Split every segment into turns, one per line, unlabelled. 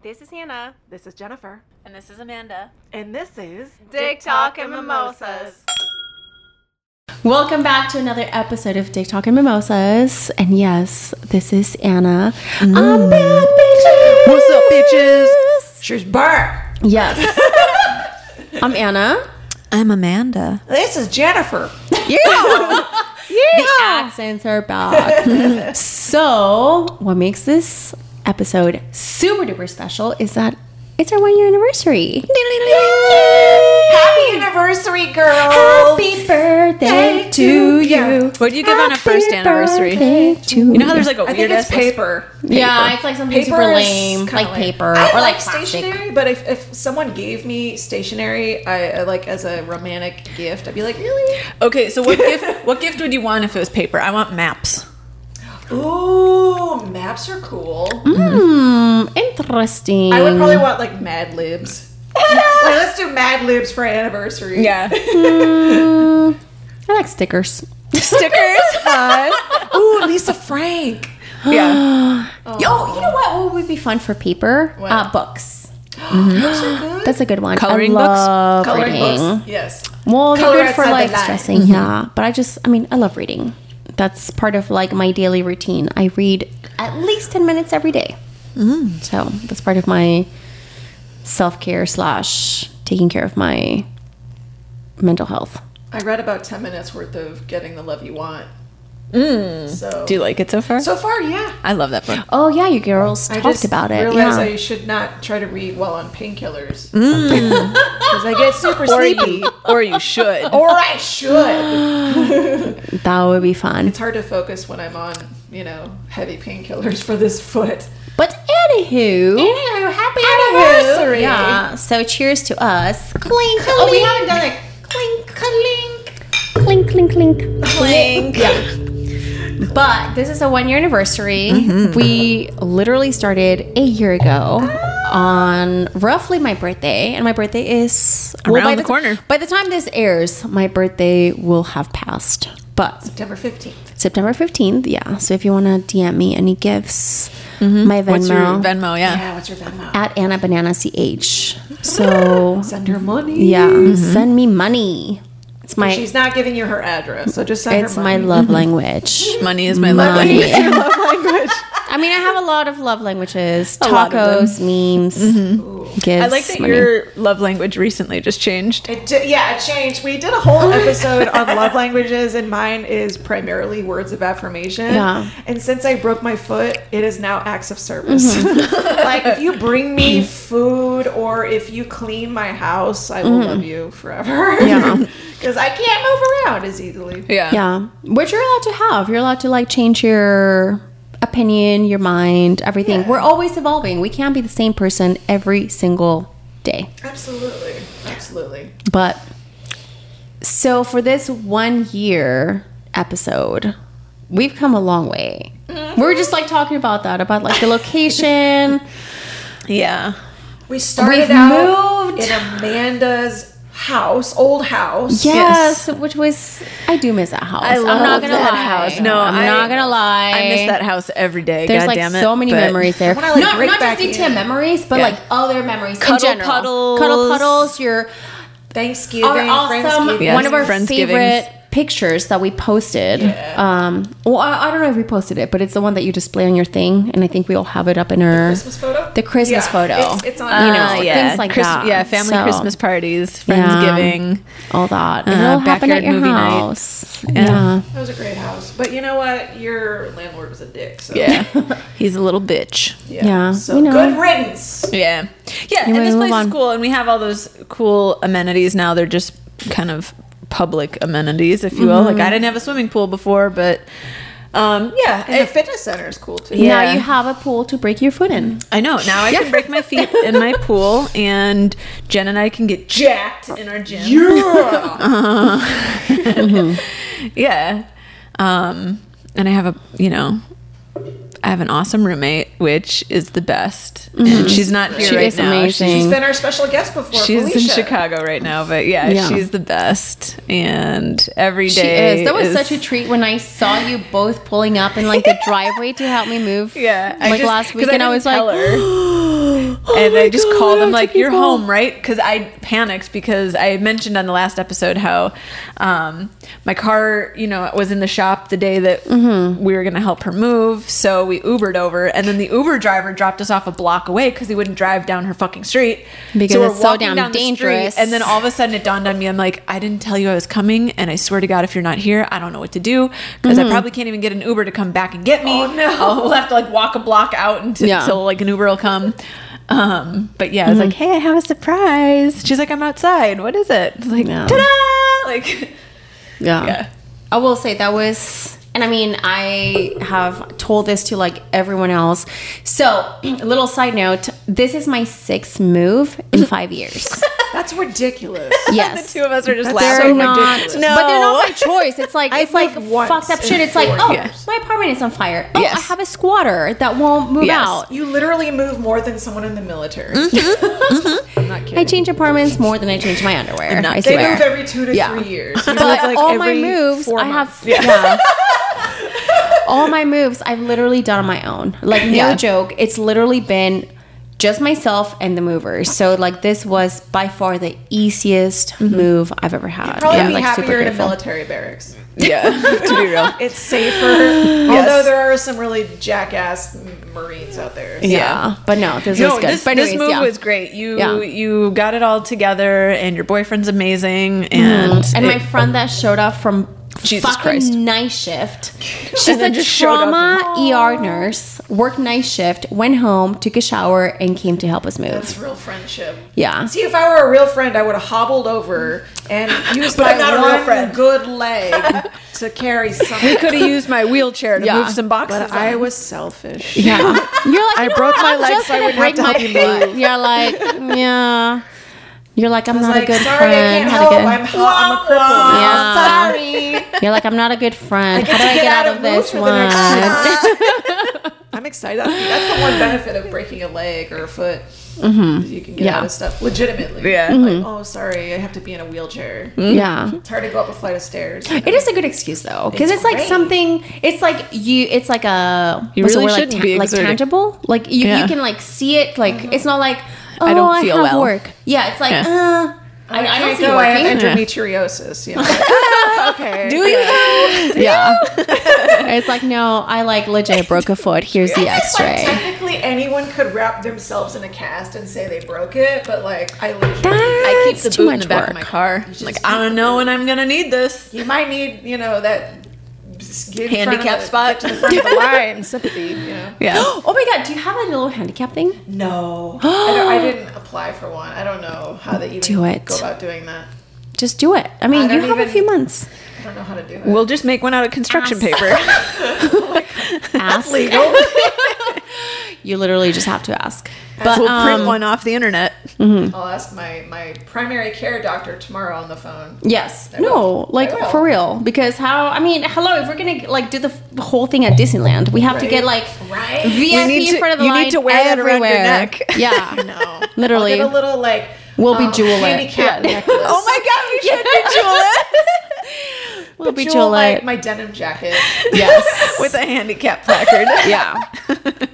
This is Hannah.
This is Jennifer.
And this is Amanda.
And this is
Dick Talk and Mimosas.
Welcome back to another episode of Dick Talk and Mimosas. And yes, this is Anna. Mm. I'm bad, bitches.
What's up, bitches? She's back.
Yes. I'm Anna.
I'm Amanda.
This is Jennifer. Yeah. yeah.
The accents are back. so, what makes this episode super duper special is that it's our one year anniversary.
Happy anniversary, girls.
Happy birthday to you.
What do you give on a first anniversary?
You
You know how there's like a
I think
weird
it's
ass
paper.
Yeah, it's like something super lame,
kinda
like paper
I
or
like,
like
stationery, but if, if someone gave me stationery, I I like as a romantic gift, I'd be like, really?
Okay, so what gift? What gift would you want if it was paper? I want maps.
Ooh, maps are cool.
Hmm, interesting.
I would probably want like Mad Libs. like, let's do Mad Libs for anniversary.
Yeah,
I like stickers.
stickers. Fun.
Ooh, Lisa Frank.
Yeah.
Yo, you know what? What would be fun for paper?
What?
Uh, books.
Those are good.
That's a good one.
Coloring
I
books?
Coloring
reading.
books. Yes.
Well, they're
Color
good for
outside
like
the line.
stressing. Yeah, but I just, I mean, I love reading. That's part of like my daily routine. I read at least ten minutes every day. Mm. So that's part of my self care slash taking care of my mental health.
I read about 10 minutes worth of Getting the Love You Want. Mm. So,
Do you like it so far?
so far, yeah.
I love that book.
Oh yeah, you girls
I
talked about it.
realized
Yeah.
I should not try to read while on painkillers. Mm. Because I get super
Or
sleepy.
you, or you should.
Or I should.
that would be fun.
It's hard to focus when I'm on, you know, heavy painkillers for this foot.
But anywho,
Anywho, happy
anniversary. Yeah. So cheers to us. Clink. Oh, we haven't done it. Clink, clink, clink, clink, clink,
Clink.
Yeah. But this is a one year anniversary.
Mm-hmm.
We literally started a year ago on roughly my birthday, and my birthday is
Around
by
the
ti-
corner.
by the time this airs, my birthday will have passed. But
September 15th.
September 15th, yeah. So if you want to DM me any gifts, my Venmo
Mm-hmm. What's your Venmo? Yeah.
Yeah, what's your Venmo?
at Anna Banana CH. So
Send her money.
yeah, send me money. It's my
She's not giving you her address, so just send
it's
her
my love language.
Money is my love
Money.
language.
love language.
I mean, I have a lot of love languages:
lot of
tacos, memes, mm-hmm. gifts.
I like that
money.
your love language recently just changed.
It di- yeah, it changed. We did a whole episode on love languages, and mine is primarily words of affirmation.
Yeah.
And since I broke my foot, it is now acts of service. Mm-hmm. like if you bring me food or if you clean my house, I will love mm-hmm. you forever.
Yeah.
Because I can't move around as easily.
Yeah.
Yeah, which you're allowed to have. You're allowed to like change your opinion, your mind, everything.
Yeah.
We're always evolving. We can't be the same person every single day.
Absolutely. Absolutely.
But so for this one year episode, we've come a long way.
Mm-hmm.
We're just like talking about that, about like the location.
Yeah.
We started
We've
out
moved.
in Amanda's house, old house.
yes, which was I do miss that house.
I
I'm
love
not gonna
that
lie.
house. No,
I'm
I-
not gonna lie.
I miss that house every day.
There's
God
like
damn it.
so many memories there.
wanna, like,
not not just DTM
in.
memories, but
Yeah.
like other memories
Cuddle
in general.
puddles.
Cuddle puddles. Your
Thanksgiving,
awesome
Friendsgiving.
Yes,
one of our
Friendsgivings.
favorite pictures that we posted.
Yeah.
Um, well, I, I don't know if we posted it, but it's the one that you display on your thing, and I think we all have it up in our
Christmas photo?
the Christmas
Yeah,
photo.
it's- it's on-
you know
Uh, yeah,
things like
Christ-
that.
Yeah, family
So,
Christmas parties,
yeah, all that.
uh,
it all happened at
backyard
your
movie night.
house.
Yeah.
yeah.
That was a great house. But you know what? Your landlord was a dick. So
Yeah. He's a little bitch.
Yeah.
Yeah,
So
you know.
good riddance.
Yeah. Yeah, and this place
on.
is cool and we have all those cool amenities now. They're just kind of public amenities, if you will. Like I didn't have a swimming pool before, but um yeah,
And the fitness center is cool too.
Yeah.
Now you have a pool to break your foot in.
I know. Now I can break my feet in my pool and Jen and I can get jacked in our gym. yeah Yeah. Um, and I have a, you know, I have an awesome roommate, which is the best. And she's not here
She
right
is
now.
amazing.
She's been our special guest before.
She's in Chicago right now, but yeah,
Yeah.
she's the best. And every
She is. That was
is-
such a treat when I saw you both pulling up in like the driveway to help me move.
yeah.
Like
just-
last
'cause
week, and I was like,
tell her. and
my
I just
God,
called
them
like, "You're
call."
home, right?" Because I panicked because I mentioned on the last episode how um, my car, you know, was in the shop the day that
Mm-hmm.
we were going to help her move. So we Ubered over, and then the Uber driver dropped us off a block away because he wouldn't drive down her fucking street.
Because
we're
it's so
walking
damn
down the street,
dangerous.
and then all of a sudden it dawned on me. I'm like, I didn't tell you I was coming, and I swear to God, if you're not here, I don't know what to do because I probably can't even get an Uber to come back and get me.
Mm-hmm. Oh, no.
I'll we'll have to like walk a block out until,
Yeah.
until like an Uber will come. Um, but yeah, I was like,
Mm-hmm.
hey, I have a surprise. She's like, I'm outside. What is it? It's like,
Yeah.
ta-da! Like,
Yeah.
Yeah.
I will say that was, and I mean, I have told this to like everyone else. So, a little side note this is my sixth move in five years.
That's ridiculous.
Yes.
the two of us are just
That's
laughing.
They're
so
not,
ridiculous.
but they're not my choice. It's like
I've
it's like
moved once
fucked up shit. It's like, oh,
years.
my apartment is on fire. Oh, I have a squatter that won't move
Yes.
out.
You literally move more than someone in the military.
Mm-hmm.
I'm not kidding.
I change apartments more than I change my underwear.
not
I
they
swear.
move every two to
Yeah.
three years. You
but
like,
all my moves
four
I
months.
have yeah. All my moves I've literally done on my own. Like no
Yeah.
joke, it's literally been just myself and the movers. So like this was by far the easiest mm-hmm. move I've ever had.
Probably
I'm,
be
like, super
happier in a military barracks.
Yeah, to be real.
It's safer. Although there are some really jackass Marines out there. so-
Yeah. But no, this
No,
was good.
this,
but
this move
yeah.
was great. You
Yeah.
you got it all together, and your boyfriend's amazing. Mm-hmm. And
and my friend that showed up from
Jesus
fucking
Christ.
night shift. She's a
just showed up
trauma ER nurse, worked night shift, went home, took a shower, and came to help us move.
That's real friendship.
yeah.
See, if I were a real friend, I would have hobbled over and used
But
my
I'm not a
one
real friend.
good leg to carry something.
could have used my wheelchair to
Yeah.
move some boxes.
But I was selfish.
Yeah. You're like,
I broke my leg so I wouldn't have to help you
move. You're like, yeah. You're like, I'm not
like,
a good
sorry,
friend.
I can't
How
help.
to
I'm,
get-
ho- I'm a cripple. now.
Yeah.
Sorry.
You're like, I'm not a good friend. How do I
get
get
out
out
of
of this
mood for the next
one?
I'm excited. That's, that's the one benefit of breaking a leg or a foot. Mm-hmm. is You can get
Yeah.
out of stuff legitimately.
Yeah. Mm-hmm.
Like, oh, sorry, I have to be in a wheelchair. Mm-hmm.
yeah.
It's hard to go up a flight of stairs.
It is a good excuse though, because
It's
it's, like something. It's like you. It's like a.
You really shouldn't
like,
be
like tangible. Like you,
Yeah.
you can like see it. Like it's not like oh,
I
I
don't feel
have
well.
work. Yeah, it's like
Yeah.
uh, I, I don't see
go. I have endometriosis. You know? Okay.
Do you?
Yeah, it's like no, I like legit broke a foot. Here's the X-ray.
technically anyone could wrap themselves in a cast and say they broke it, but like I legit,
I keep
That's
the boot in the back
work.
of my car. Like I don't know when I'm gonna need this.
you might need you know that get in front of
Handicap
the-
spot.
get to the front of the line sympathy. You know.
Yeah.
Oh my god, do you have a little handicap thing?
No, I, don't, I didn't apply for one. I don't know how they even
Do it.
go about doing that.
Just do it. I mean,
I
you
don't
have a few months.
I don't know how to do it.
We'll just make one out of construction paper.
Ask.
legal.
You literally just have to ask. But
we'll print
um,
one off the internet.
I'll ask my my primary care doctor tomorrow on the phone.
Yes.
I
no,
will.
like for real. Because how? I mean, hello. If we're gonna like do the f- whole thing at Disneyland, we have to get like
Right.
VIP
We to-
in front of the
you need to wear that around your
everywhere.
neck.
Yeah.
No,
Literally.
I'll get a little like
We'll be
um,
jewel it.
handicap
Yeah.
necklace.
Oh my god, we should be jewel
We'll be
Jewel
jewel
my, my denim jacket.
Yes.
with a handicap placard.
yeah.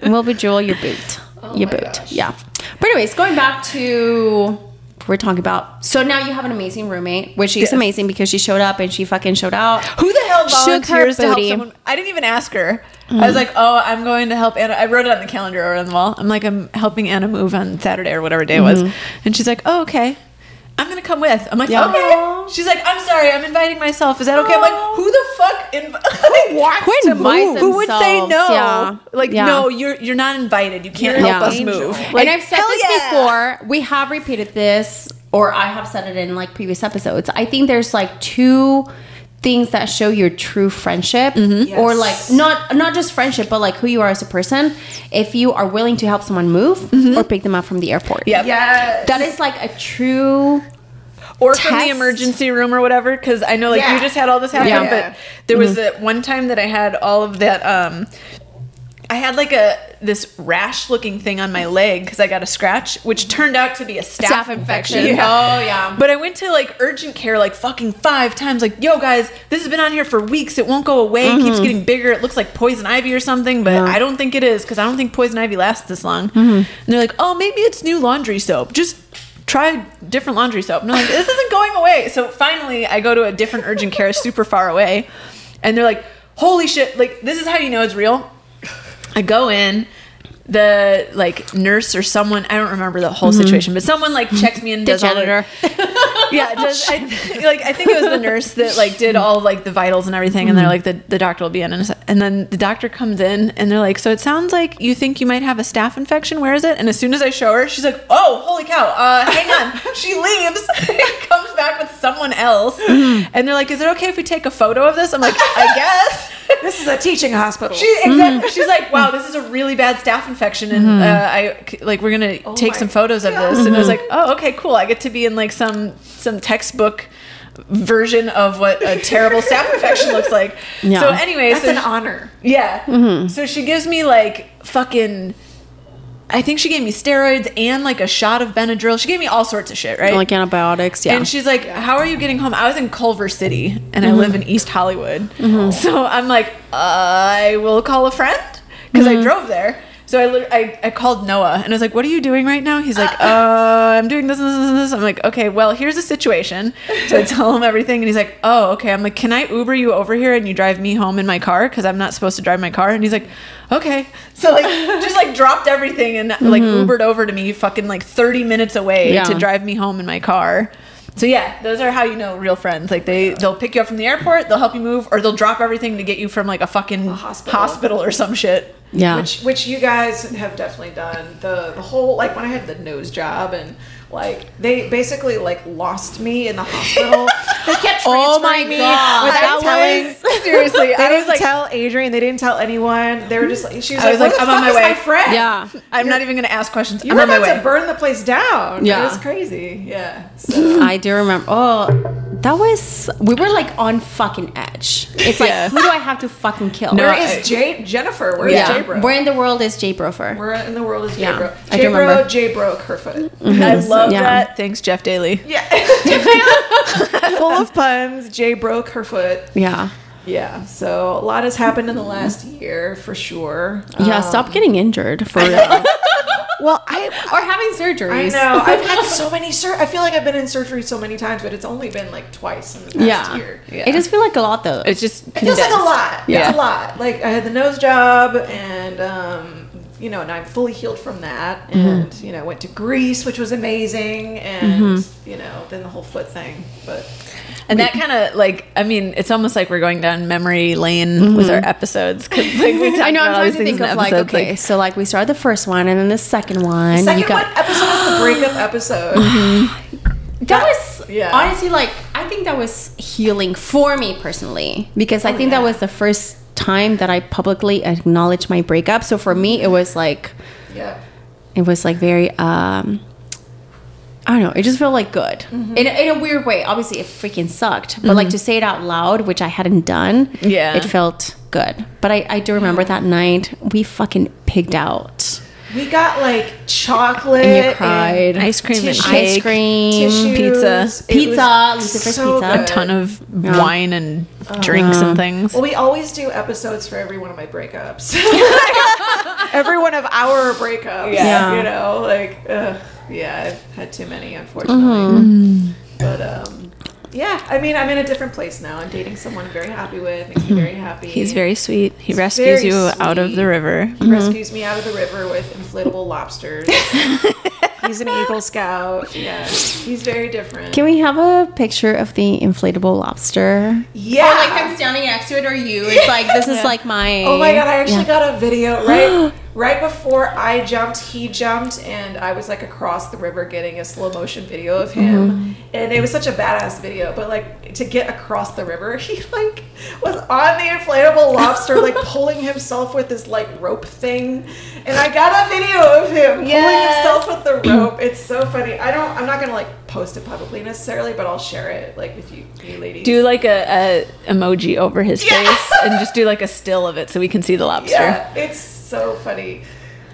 We'll be jewel your boot. Oh
your
boot.
gosh.
Yeah. But anyways, going back to what we're talking about. So now you have an amazing roommate, which she's
Yes.
amazing because she showed up and she fucking showed out.
Who the hell volunteers to help someone? I didn't even ask her. I was like, "Oh, I'm going to help Anna." I wrote it on the calendar or on the wall. I'm like, "I'm helping Anna move on Saturday or whatever day it was," mm-hmm. and she's like, "Oh, okay." I'm gonna come with. I'm like,
Yeah.
okay. She's like, I'm sorry, I'm inviting myself. Is that okay? I'm like, who the fuck? Inv- who wants
Who
to move? Who would say no?
Yeah.
Like,
Yeah.
no, you're you're not invited. You can't
You're
help us move.
And
Like,
and I've said this before. We have repeated this, or I have said it in like previous episodes. I think there's like two things that show your true friendship
Mm-hmm.
or like not not just friendship but like who you are as a person if you are willing to help someone move
Mm-hmm.
or pick them up from the airport
Yep.
Yes.
that is like a true
or from the emergency room or whatever because i know like
Yeah.
you just had all this happen
Yeah.
but there was that one time that i had all of that um I had like a this rash looking thing on my leg because I got a scratch, which turned out to be a staph,
Staph
infection.
infection. Oh, yeah.
But I went to like urgent care like fucking five times. Like, yo guys, this has been on here for weeks. It won't go away. It keeps getting bigger. It looks like poison ivy or something, but
Mm-hmm. Yeah.
I don't think it is because I don't think poison ivy lasts this long.
Mm-hmm.
And they're like, oh, maybe it's new laundry soap. Just try different laundry soap. And I'm like, this isn't going away. So finally, I go to a different urgent care super far away, and they're like, holy shit! Like, this is how you know it's real. I go in. The like nurse or someone I don't remember the whole mm-hmm. situation, but someone like checks me and
The
does all the-
janitor.
yeah, does, I, like I think it was the nurse that like did all like the vitals and everything, and they're mm-hmm. like the, the doctor will be in, and, and then the doctor comes in and they're like, so it sounds like you think you might have a staph infection. Where is it? And as soon as I show her, she's like, oh, holy cow! Uh, hang on. she leaves, comes back with someone else, mm-hmm. and they're like, is it okay if we take a photo of this? I'm like, I guess.
This is a teaching hospital.
She exactly. Mm-hmm. She's like, "Wow, this is a really bad staph infection, and mm-hmm. uh, I like we're gonna oh
take
some photos of this." And I was mm-hmm. like, "Oh, okay, cool. I get to be in like some some textbook version of what a terrible staph infection looks like."
Yeah.
So anyway,
That's
so
an
she-
honor.
yeah. So she gives me like fucking. I think she gave me steroids and like a shot of Benadryl. She gave me all sorts of shit, right?
like antibiotics. Yeah.
And she's like, "How are you getting home?" I was in Culver City, and I live mm-hmm. in East Hollywood. Mm-hmm. So I'm like, I will call a friend because I mm-hmm. drove there. So I, I I called Noah and I was like, "What are you doing right now?" He's like, "Uh, I'm doing this and this and this." I'm like, "Okay, well, here's the situation." So I tell him everything, and he's like, "Oh, okay." I'm like, "Can I Uber you over here and you drive me home in my car because I'm not supposed to drive my car?" And he's like, "Okay." So like, just like dropped everything and like Ubered over to me, fucking like 30 minutes away
Yeah.
to drive me home in my car. So yeah, those are how you know real friends. Like they they'll pick you up from the airport, they'll help you move, or they'll drop everything to get you from like a fucking
hospital.
hospital. or some shit.
yeah.
which which you guys have definitely done the the whole like when I had the nose job and like they basically like lost me in the hospital. they kept
Oh my
me
God,
without
that
telling.
Seriously,
They
I
didn't
was like,
tell Adrian. They didn't tell anyone. They were just like she was
I
like,
was
"Where
like, I'm on
fuck
my
is
way."
My friend.
yeah.
I'm not even gonna ask questions.
You
I'm
were
on my
about
way.
to burn the place down.
Yeah.
it was crazy. Yeah. So.
I do remember. Oh, that was. We were like on fucking edge. It's like,
Yeah.
who do I have to fucking kill?
Where
No,
is
I-
Jay Jennifer? Where's
yeah.
J Bro?
Where in the world is Jay Brofer?
Where in the world is Jay
Yeah,
Bro?
I do
J Bro,
remember.
J Bro, Kerfoot.
I love
Yeah.
that. Thanks, Jeff Daly.
Yeah. Full of puns. Jay broke her foot.
Yeah.
Yeah. So a lot has happened in the last year for sure.
Yeah.
Um,
stop getting injured for real.
Well, I
or having surgeries.
I know I've had so many sur. I feel like I've been in surgery so many times, but it's only been like twice in the past
Yeah.
year.
Yeah.
It does feel like a lot though.
It's just
It feels like a lot.
Yeah.
It's a lot. Like I had the nose job, and um, you know, and I'm fully healed from that. Mm-hmm. And you know, went to Greece, which was amazing, and mm-hmm. you know, then the whole foot thing. But
And that kind of like, I mean, it's almost like we're going down memory lane mm-hmm. with our episodes. Cause like we
I know. I'm
all
trying to think of like
episodes,
okay, so like we started the first one and then the second one.
second
you got
one episode was the breakup episode.
that was
yeah.
honestly like I think that was healing for me personally because I oh, think
yeah.
that was the first time that I publicly acknowledged my breakup. So for me, it was like
yeah.
it was like very um I don't know. It just felt like good
Mm-hmm.
in, a, in a weird way. Obviously, it freaking sucked, but like to say it out loud, which I hadn't done,
Yeah.
it felt good. But I, I do remember that night we fucking pigged out.
We got like chocolate
And you cried.
Ice cream and cake.
Ice cream,
tissues.
pizza.
It
Pizza,
was
Lucifer's
so
pizza.
a ton of
Yeah.
wine and drinks and things.
Well, we always do episodes for every one of my breakups. every one of our breakups.
Yeah.
You know, like, uh, yeah, I've had too many, unfortunately. But, um, yeah, I mean, I'm in a different place now. I'm dating someone I'm very happy with, makes me hmm. very happy.
He's very sweet. He
He's
rescues
very
you out of the river.
He mm-hmm. rescues me out of the river with inflatable lobsters. he's an Eagle Scout. Yeah, he's very different.
Can we have a picture of the inflatable lobster?
yeah.
Or like I'm standing next to it, or you? It's like this is like my.
Oh my god, I actually
Yeah.
got a video right right before I jumped, he jumped and I was like across the river getting a slow motion video of him.
Mm-hmm.
And it was such a badass video, but like to get across the river, he like was on the inflatable lobster like pulling himself with this like rope thing. And I got a video of him
Yes.
pulling himself with the rope. It's so funny. I don't I'm not to like post it publicly necessarily, but I'll share it like with you, you ladies.
Do like a, a emoji over his
Yeah.
face and just do like a still of it so we can see the lobster.
Yeah, it's so funny.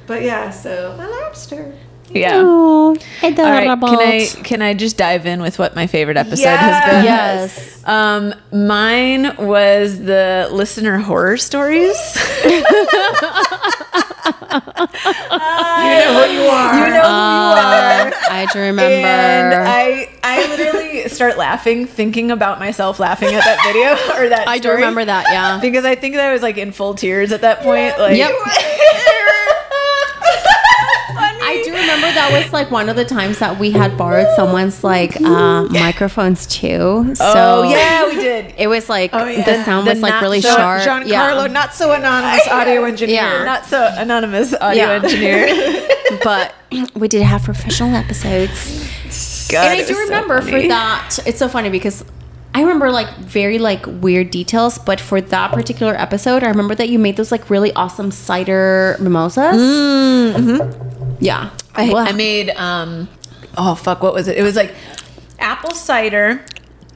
But yeah, so my lobster.
Yeah.
Oh,
All right.
adorable.
Can I can I just dive in with what my favorite episode has been?
Yes.
Um, mine was the listener horror stories.
You know who you are.
you know who you uh, are.
I do remember.
And I I literally start laughing thinking about myself laughing at that video or that
I do
story.
remember that, yeah.
because I think that I was like in full tears at that point. Like,
Yep. Remember that was like one of the times that we had borrowed someone's like uh, microphones too. So
oh yeah, we did.
it was like
yeah.
the sound
The
was like really
so-
sharp.
Giancarlo,
yeah.
not so anonymous audio engineer.
Yeah.
Not so anonymous audio
Yeah.
engineer.
but we did have professional episodes.
God,
and I do
was so
remember for that. It's so funny because I remember like very like weird details, but for that particular episode, I remember that you made those like really awesome cider mimosas. Yeah,
I,
Wow.
I made um oh fuck what was it? It was like apple cider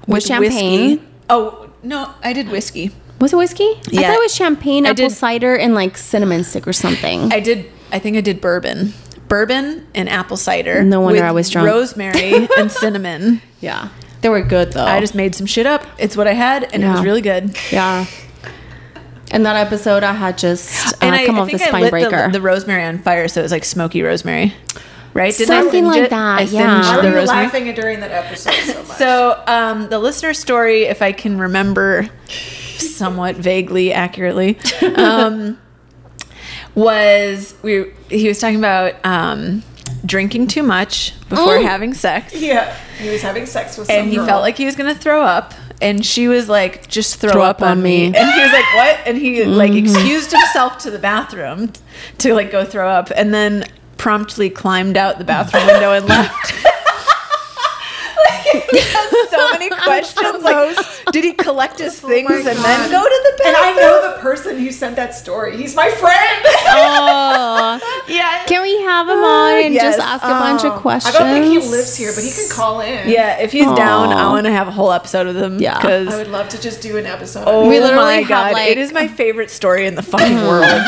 With champagne?
whiskey. Oh no, I did whiskey.
Was it whiskey? I
Yeah.
thought it was champagne,
I
apple
did-
cider, and like cinnamon stick or something.
I did I think I did bourbon. Bourbon and apple cider.
No wonder
with
I was drunk.
Rosemary and cinnamon.
yeah, they were good though.
I just made some shit up. It's what I had and it was really good.
yeah. And that episode, I had just uh,
And I,
come
I
off the
think I
spine
lit
breaker.
the, the rosemary on fire so it was like smoky rosemary. Right? Didn't
Something
singe
like
it?
that,
I
yeah.
singed
Why
the
were you
rosemary.
laughing during that episode so much?
So, um, the listener story, if I can remember somewhat vaguely accurately, um, was we he was talking about um, drinking too much before having sex,
yeah, he was having sex with some
and he
girl.
felt like he was gonna throw up. And she was like, "Just throw,
Throw
up,
up
on me.
me.
And he was like, "What?" And he like mm-hmm. excused himself to the bathroom to like go throw up, and then promptly climbed out the bathroom window and left. Like, he had so many questions. Like, did he collect his oh things
my
and then go to the
And? I know the person who sent that story. He's my friend.
oh,
Yeah.
can we have him ah, on and
Yes.
just ask a bunch
Oh,
of questions?
I don't think he lives here, but he can call in.
Yeah, if he's down, I want to have a whole episode of him.
Yeah.
because I
would love to just do an episode.
oh
We literally
my
have,
god,
like-
it is my favorite story in the fucking world.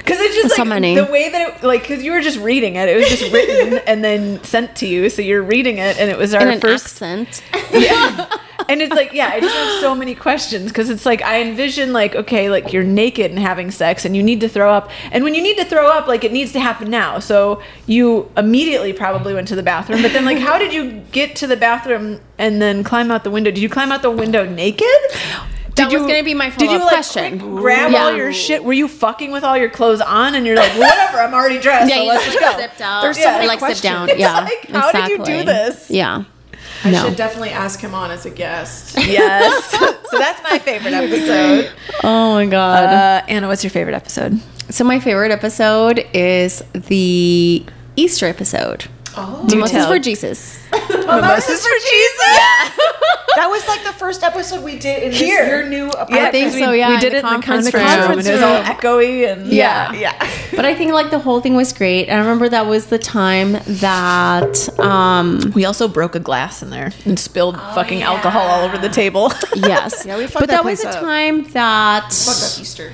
Because it's just
So
like
many.
the way that it, like, because you were just reading it. It was just written and then sent to you, so you're reading it, and it was our
in
first
accent.
yeah. And it's like, yeah, I just have so many questions because it's like I envision like, okay, like you're naked and having sex and you need to throw up. And when you need to throw up, like it needs to happen now. So you immediately probably went to the bathroom. But then like how did you get to the bathroom and then climb out the window? Did you climb out the window naked?
That
Did
was gonna be my
Did you
follow-up
like
question.
quick grab
Yeah.
all your shit? Were you fucking with all your clothes on and you're like, whatever, I'm already dressed.
Yeah,
so let's
just
just go.
zipped out.
There's so
yeah,
many
like zip down.
questions.
Yeah,
Like, how did you do this?
Yeah.
I
no.
should definitely ask him on as a guest.
Yes. so that's my favorite episode.
Oh my god.
Uh, Anna, what's your favorite episode?
so my favorite episode is the Easter episode.
Oh,
Mimosas
tell.
for Jesus.
Mimosas for Jesus. Yeah.
that was like the first episode we did in
Here.
this, your new apartment.
I think
we,
so, yeah,
we
in
did
the
it in the
conference
conference,
room.
room, and it was all echoey and
Yeah.
yeah.
But I think like the whole thing was great. And I remember that was the time that um
We also broke a glass in there and spilled fucking alcohol all over the table.
yes.
Yeah, we fucked
but
that
that was
place
the
up.
time that
Fuck up Easter.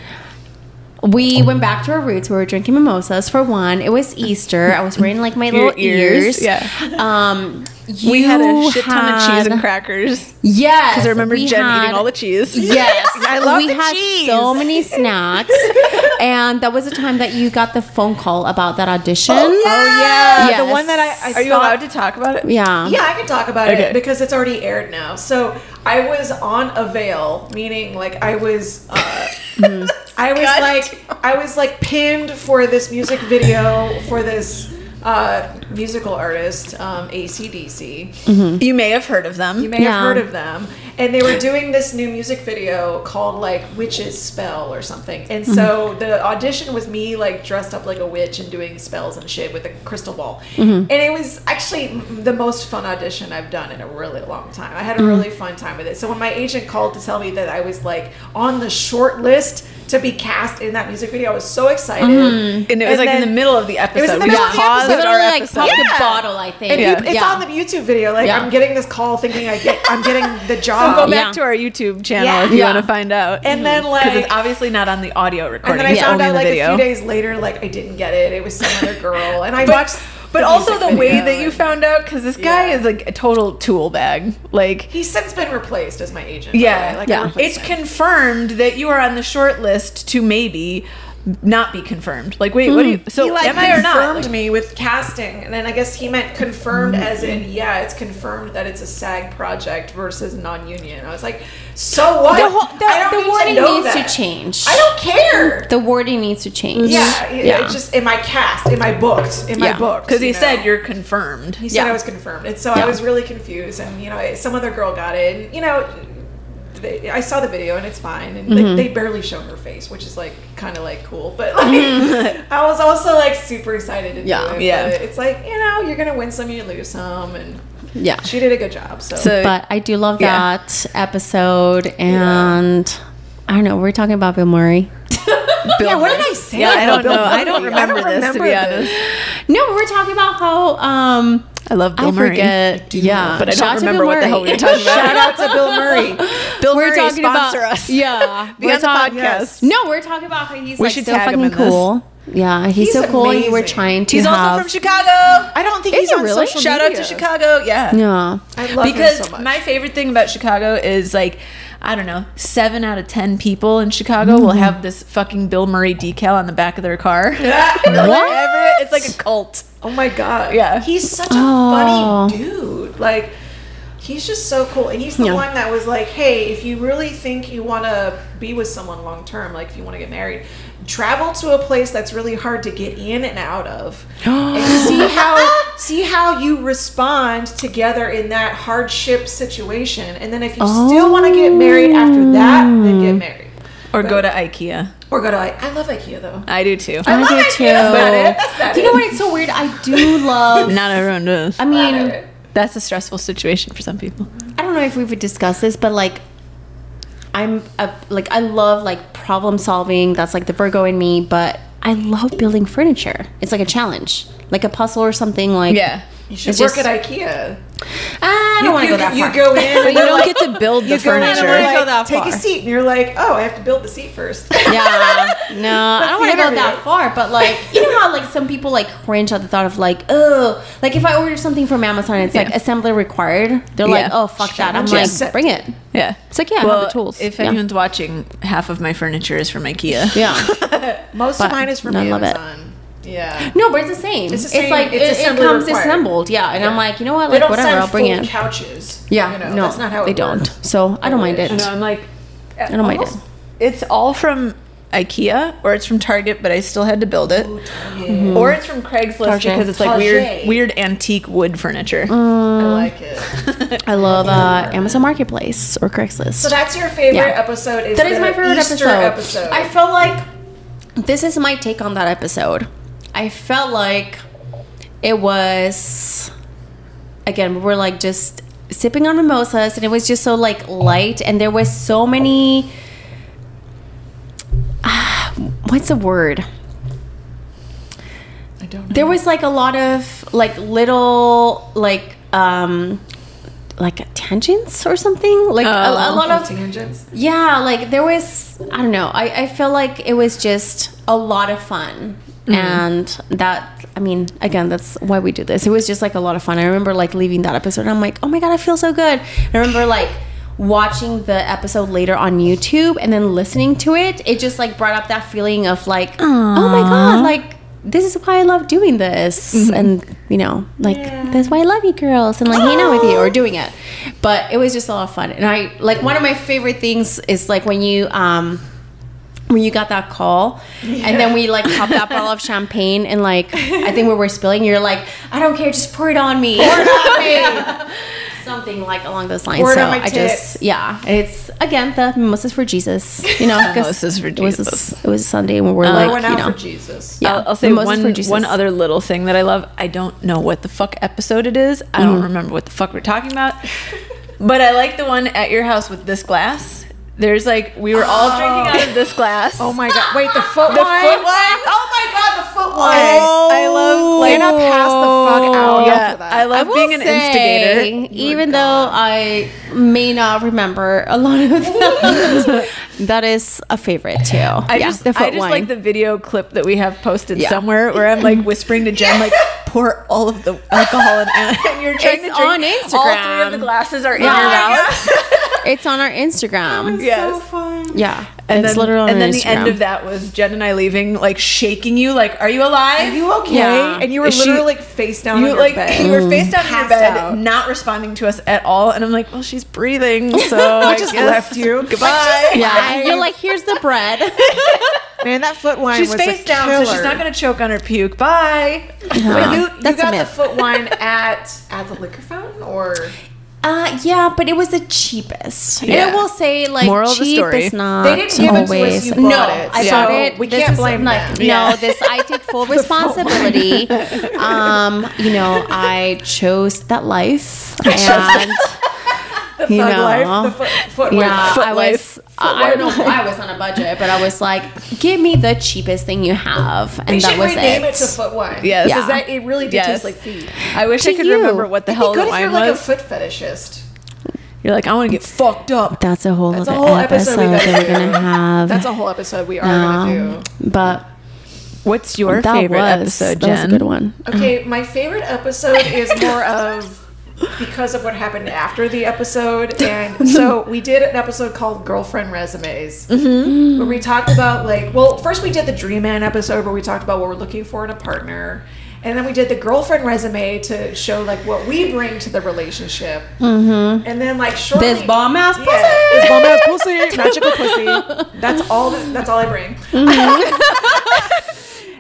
We went back to our roots. We were drinking mimosas for one. It was Easter. I was wearing like my
Your
little ears.
ears, yeah.
Um
we had a
you
shit ton of cheese and crackers
Yes.
because I remember Jen
had-
eating all the cheese.
Yes,
I love
we
the
had
cheese.
so many snacks, and that was the time that you got the phone call about that audition.
Oh yeah,
Yes.
the one that I, I
Are you allowed to talk about it?
yeah,
Yeah, I can talk about
Okay.
it because it's already aired now. So I was on avail, meaning like I was, uh, I was
God
like, I was like pinned for this music video for this uh, musical artist, um, ACDC.
You may have heard of them.
You may
Yeah.
have heard of them. And they were doing this new music video called like Witch's Spell or something. And so mm-hmm. the audition was me like dressed up like a witch and doing spells and shit with a crystal ball. Mm-hmm. And it was actually the most fun audition I've done in a really long time. I had a mm-hmm. really fun time with it. So when my agent called to tell me that I was like on the short list to be cast in that music video. I was so excited. Mm-hmm.
And it was
And
like in the middle of the episode.
It was in the
we
middle
just
of the episode.
our
Literally like
episode.
pop the
Yeah.
bottle, I think.
And
Yeah.
you- it's
Yeah.
on the YouTube video. Like
Yeah.
I'm getting this call thinking I get I'm getting the
So
job.
go back
Yeah.
to our YouTube channel
Yeah.
if you
Yeah.
want to find out.
And then, mm-hmm.
because
like-
it's obviously not on the audio recording.
and then I
it's
found out like
video.
a few days later, like I didn't get it. It was some other girl, and I watched.
But
the
also the way that you found out, because this guy
Yeah.
is like a total tool bag. Like,
He's since been replaced as my agent.
yeah,
like
yeah. It's confirmed that you are on the short list to maybe not be confirmed. Like, wait, what do you? Hmm. So
he like
am I or not?
confirmed
Like,
me with casting, and then I guess he meant confirmed hmm. as in yeah, it's confirmed that it's a SAG project versus non-union. I was like, so what?
The, whole, the,
I don't
the
need to
wording
know
needs
that.
to change.
I don't care.
The wording needs to change.
yeah, it-
Yeah.
it's just in my cast, in my books, in my
Yeah.
books.
because he
know?
said you're confirmed.
He said
Yeah.
I was confirmed, and so
Yeah.
I was really confused. And you know, some other girl got it. And, you know, they, I saw the video, and it's fine. And
Mm-hmm.
like, they barely show her face, which is like kind of like cool. But like, I was also like super excited to
Yeah.
do it.
Yeah.
but it's like you know, you're gonna win some, you lose some, and
Yeah.
she did a good job. So,
So-
But I do love
Yeah.
that episode. And I don't know. We're talking about Bill Murray.
Bill
yeah, what did I say?
Yeah, I don't
Bill
know. I
Murray?
don't remember this, to
remember
be
this.
honest.
No, but we're talking about how um
I love Bill
I
Murray.
forget. yeah,
but I
Shout
don't
out
remember what the hell we were talking about.
Shout out to Bill Murray.
Bill
We're
Murray,
talking
sponsor
about
us.
Yeah,
Be
we're
on the
talk-
podcast.
No, we're talking about how he's
We
like
should
so
tag him
fucking
in this.
cool. Yeah, he's,
He's
so cool. And you were trying to
He's
have.
also from Chicago.
I don't think
Is
he's
he
on
really?
social
Shout out to Chicago. Yeah.
yeah.
I love
because
him so much.
Because my favorite thing about Chicago is like I don't know, seven out of ten people in Chicago will
Mm-hmm.
have this fucking Bill Murray decal on the back of their car.
What?
It's like a cult.
Oh my god.
Yeah.
He's such a
Oh.
funny dude. Like he's just so cool. And he's the
Yeah.
one that was like, "Hey, if you really think you want to be with someone long term, like if you want to get married, travel to a place that's really hard to get in and out of and see how see how you respond together in that hardship situation. And then if you still want to get married after that, then get oh. married."
Or go to IKEA.
Or go to like I love IKEA though.
I do too.
I love
do
IKEA.
too.
That's not it. That's not
You know what? It's so weird. I do love.
Not everyone does.
I mean.
That's a stressful situation for some people.
I don't know if we've discussed this, but like, I'm a, like I love like problem solving. That's like the Virgo in me. But I love building furniture. It's like a challenge, like a puzzle or something. Like
Yeah.
You should work
just-
at IKEA.
Ah, I don't want to
you,
go that
you go in,
But you don't get to build the
you go in and
furniture.
we're
I don't wanna
like,
go that
take a seat, and you're like, oh, I have to build the seat first.
yeah, no, I don't want to go that far. But like, you know how like some people like cringe at the thought of like, oh, like if I order something from Amazon, it's like assembly required. They're
Yeah.
like, oh fuck that. I'm
Just
like, bring it.
Yeah.
It's like yeah, I have the tools.
if
yeah.
anyone's watching, half of my furniture is from IKEA.
yeah.
Most
But
of mine is from
I love it.
Amazon. Yeah.
No, but it's the same.
It's
It's,
the same-
like
it's
it, it comes
required.
assembled. Yeah, and I'm like, you know what? Like whatever,
send
I'll bring
full
it.
couches.
Yeah,
you know,
no,
that's not how it
they don't.
works.
So I don't mind it.
No, I'm like,
I don't mind it.
It's all from IKEA or it's from Target, but I still had to build it. Or it's from Craigslist
Target.
because it's like
Target.
weird, weird antique wood furniture.
I like it.
I love uh, Amazon Marketplace or Craigslist.
So that's your favorite
Yeah.
episode? Is
That is my favorite
Easter
episode.
episode.
I felt like this is my take on that episode. I felt like it was again we were like just sipping on mimosas and it was just so like light and there was so many ah, what's the word
I don't know.
there was like a lot of like little like um like tangents or something like a, a
Oh.
lot of
tangents.
yeah, like there was, I don't know. I, I feel like it was just a lot of fun. And that, I mean, again, that's why we do this. It was just like a lot of fun. I remember like leaving that episode and I'm like, oh my God, I feel so good. And I remember like watching the episode later on YouTube and then listening to it. It just like brought up that feeling of like, oh my God, like this is why I love doing this. And, you know, like, that's why I love you girls and like hanging out with you or doing it. But it was just a lot of fun. And I, like, one of my favorite things is like when you, um, when you got that call and then we like popped that bottle of champagne and like I think we were spilling, you're like, I don't care, just pour it on me. Pour it on me. Something like along those lines.
Pour it
so
on my
I just yeah. And it's again the mimosas for Jesus. You know,
Mimosas for
it was a-
Jesus.
it was Sunday when we're
Uh,
like,
Going
you
out
know.
for Jesus.
Yeah,
I'll, I'll say
mimosas for
one
Jesus.
one other little thing that I love. I don't know what the fuck episode it is. I
Mm-hmm.
don't remember what the fuck we're talking about. but I like the one at your house with this glass. There's like we were all drinking out of this glass.
Oh my god! Wait, the foot
The
wine.
foot wine?
Oh my god, the foot wine.
I, I love oh. like
Lena passed the fuck out
yeah.
that.
I love
will
being an
say,
instigator.
Even oh though I may not remember a lot of that, that is a favorite too.
I
yeah,
just,
the foot
I just
wine.
like the video clip that we have posted
Yeah.
somewhere where I'm like whispering to Jen, like, pour all of the alcohol in, and you're trying
It's
to drink.
on
All three
Instagram.
of the glasses are in your mouth.
it's on our Instagram.
Yes.
so fun.
Yeah,
And
it's
then,
literally on
and then
Instagram.
the end of that was Jen and I leaving, like shaking you, like, "Are you alive?
Are you okay?
Yeah.
And you were
Is she-
literally like face down
You
on your
like
bed.
you were face mm. down in your bed,
out.
not responding to us at all, and I'm like, "Well, she's breathing, so I
just
guess
left you.
Goodbye."
yeah, you're like, here's the bread.
Man, that foot wine
She's
was
face
a
down,
killer.
so she's not gonna choke on her puke. Bye.
But you, you
That's a
got the foot wine at at the liquor fountain, or
Uh, yeah, but it was the cheapest. And
Yeah.
I will say, like,
Moral of the
cheap
story.
is not
They didn't give it to us,
always.
you
no,
it,
I
so
bought it.
we
This
can't blame
like,
them.
Yeah.
No, this I take full responsibility. um, you know, I chose that life, and
the
You know.
life, the foot, foot wine.
yeah,
Foot
I
life.
was. I I don't know. why I was on a budget, but I was like, give me the cheapest thing you have, and
They
that
should
was
rename
it.
it. to foot wine.
Yes.
because
Yeah.
that it really did
Yes.
taste like feet.
I wish I could
you.
remember what the
It'd
hell
good
the
if
wine
you're like a foot fetishist.
You're like, I want to get fucked up.
That's a whole
That's a whole episode
episode,
we gotta
that we're gonna have.
That's a whole episode we are gonna
Um,
do.
but
What's your
that
favorite
was
episode,
that was a
Jen?
good one.
Okay, my favorite episode is more of because of what happened after the episode. And so we did an episode called Girlfriend Resumes,
Mm-hmm.
where we talked about, like, well, first we did the Dream Man episode where we talked about what we're looking for in a partner. And then we did the girlfriend resume to show like what we bring to the relationship. Mm-hmm. And then like shortly,
This bomb ass pussy.
yeah, this bomb ass pussy, magical pussy. That's all. That's all I bring.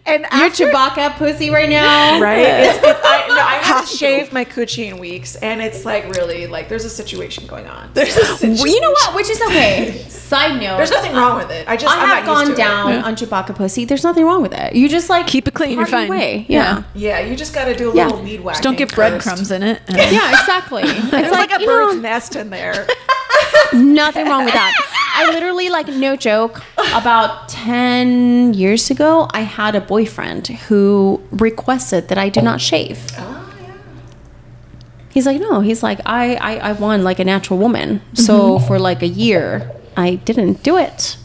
and
Your
after,
Chewbacca pussy right now.
right? It's, it's, I, no, I haven't shaved my coochie in weeks, and it's like really like there's a situation going on. There's, a
Well, you know what? Which is okay. Side note.
there's nothing wrong with it. I just
I
I'm
have
not
gone down
Yeah.
on Chewbacca pussy. There's nothing wrong with it. You just like
Keep it clean, you're
part your
fine.
Way.
Yeah.
Yeah.
Yeah, you just got to do a
Yeah.
little weed whacking.
Just don't get breadcrumbs in it.
Yeah, exactly. It's
There's like, a bird's
know,
nest in there.
Nothing wrong with that. I literally like no joke. About ten years ago, I had a boyfriend who requested that I do not shave.
oh yeah.
He's like, no. He's like, I I, I want like a natural woman. So
Mm-hmm.
for like a year, I didn't do it.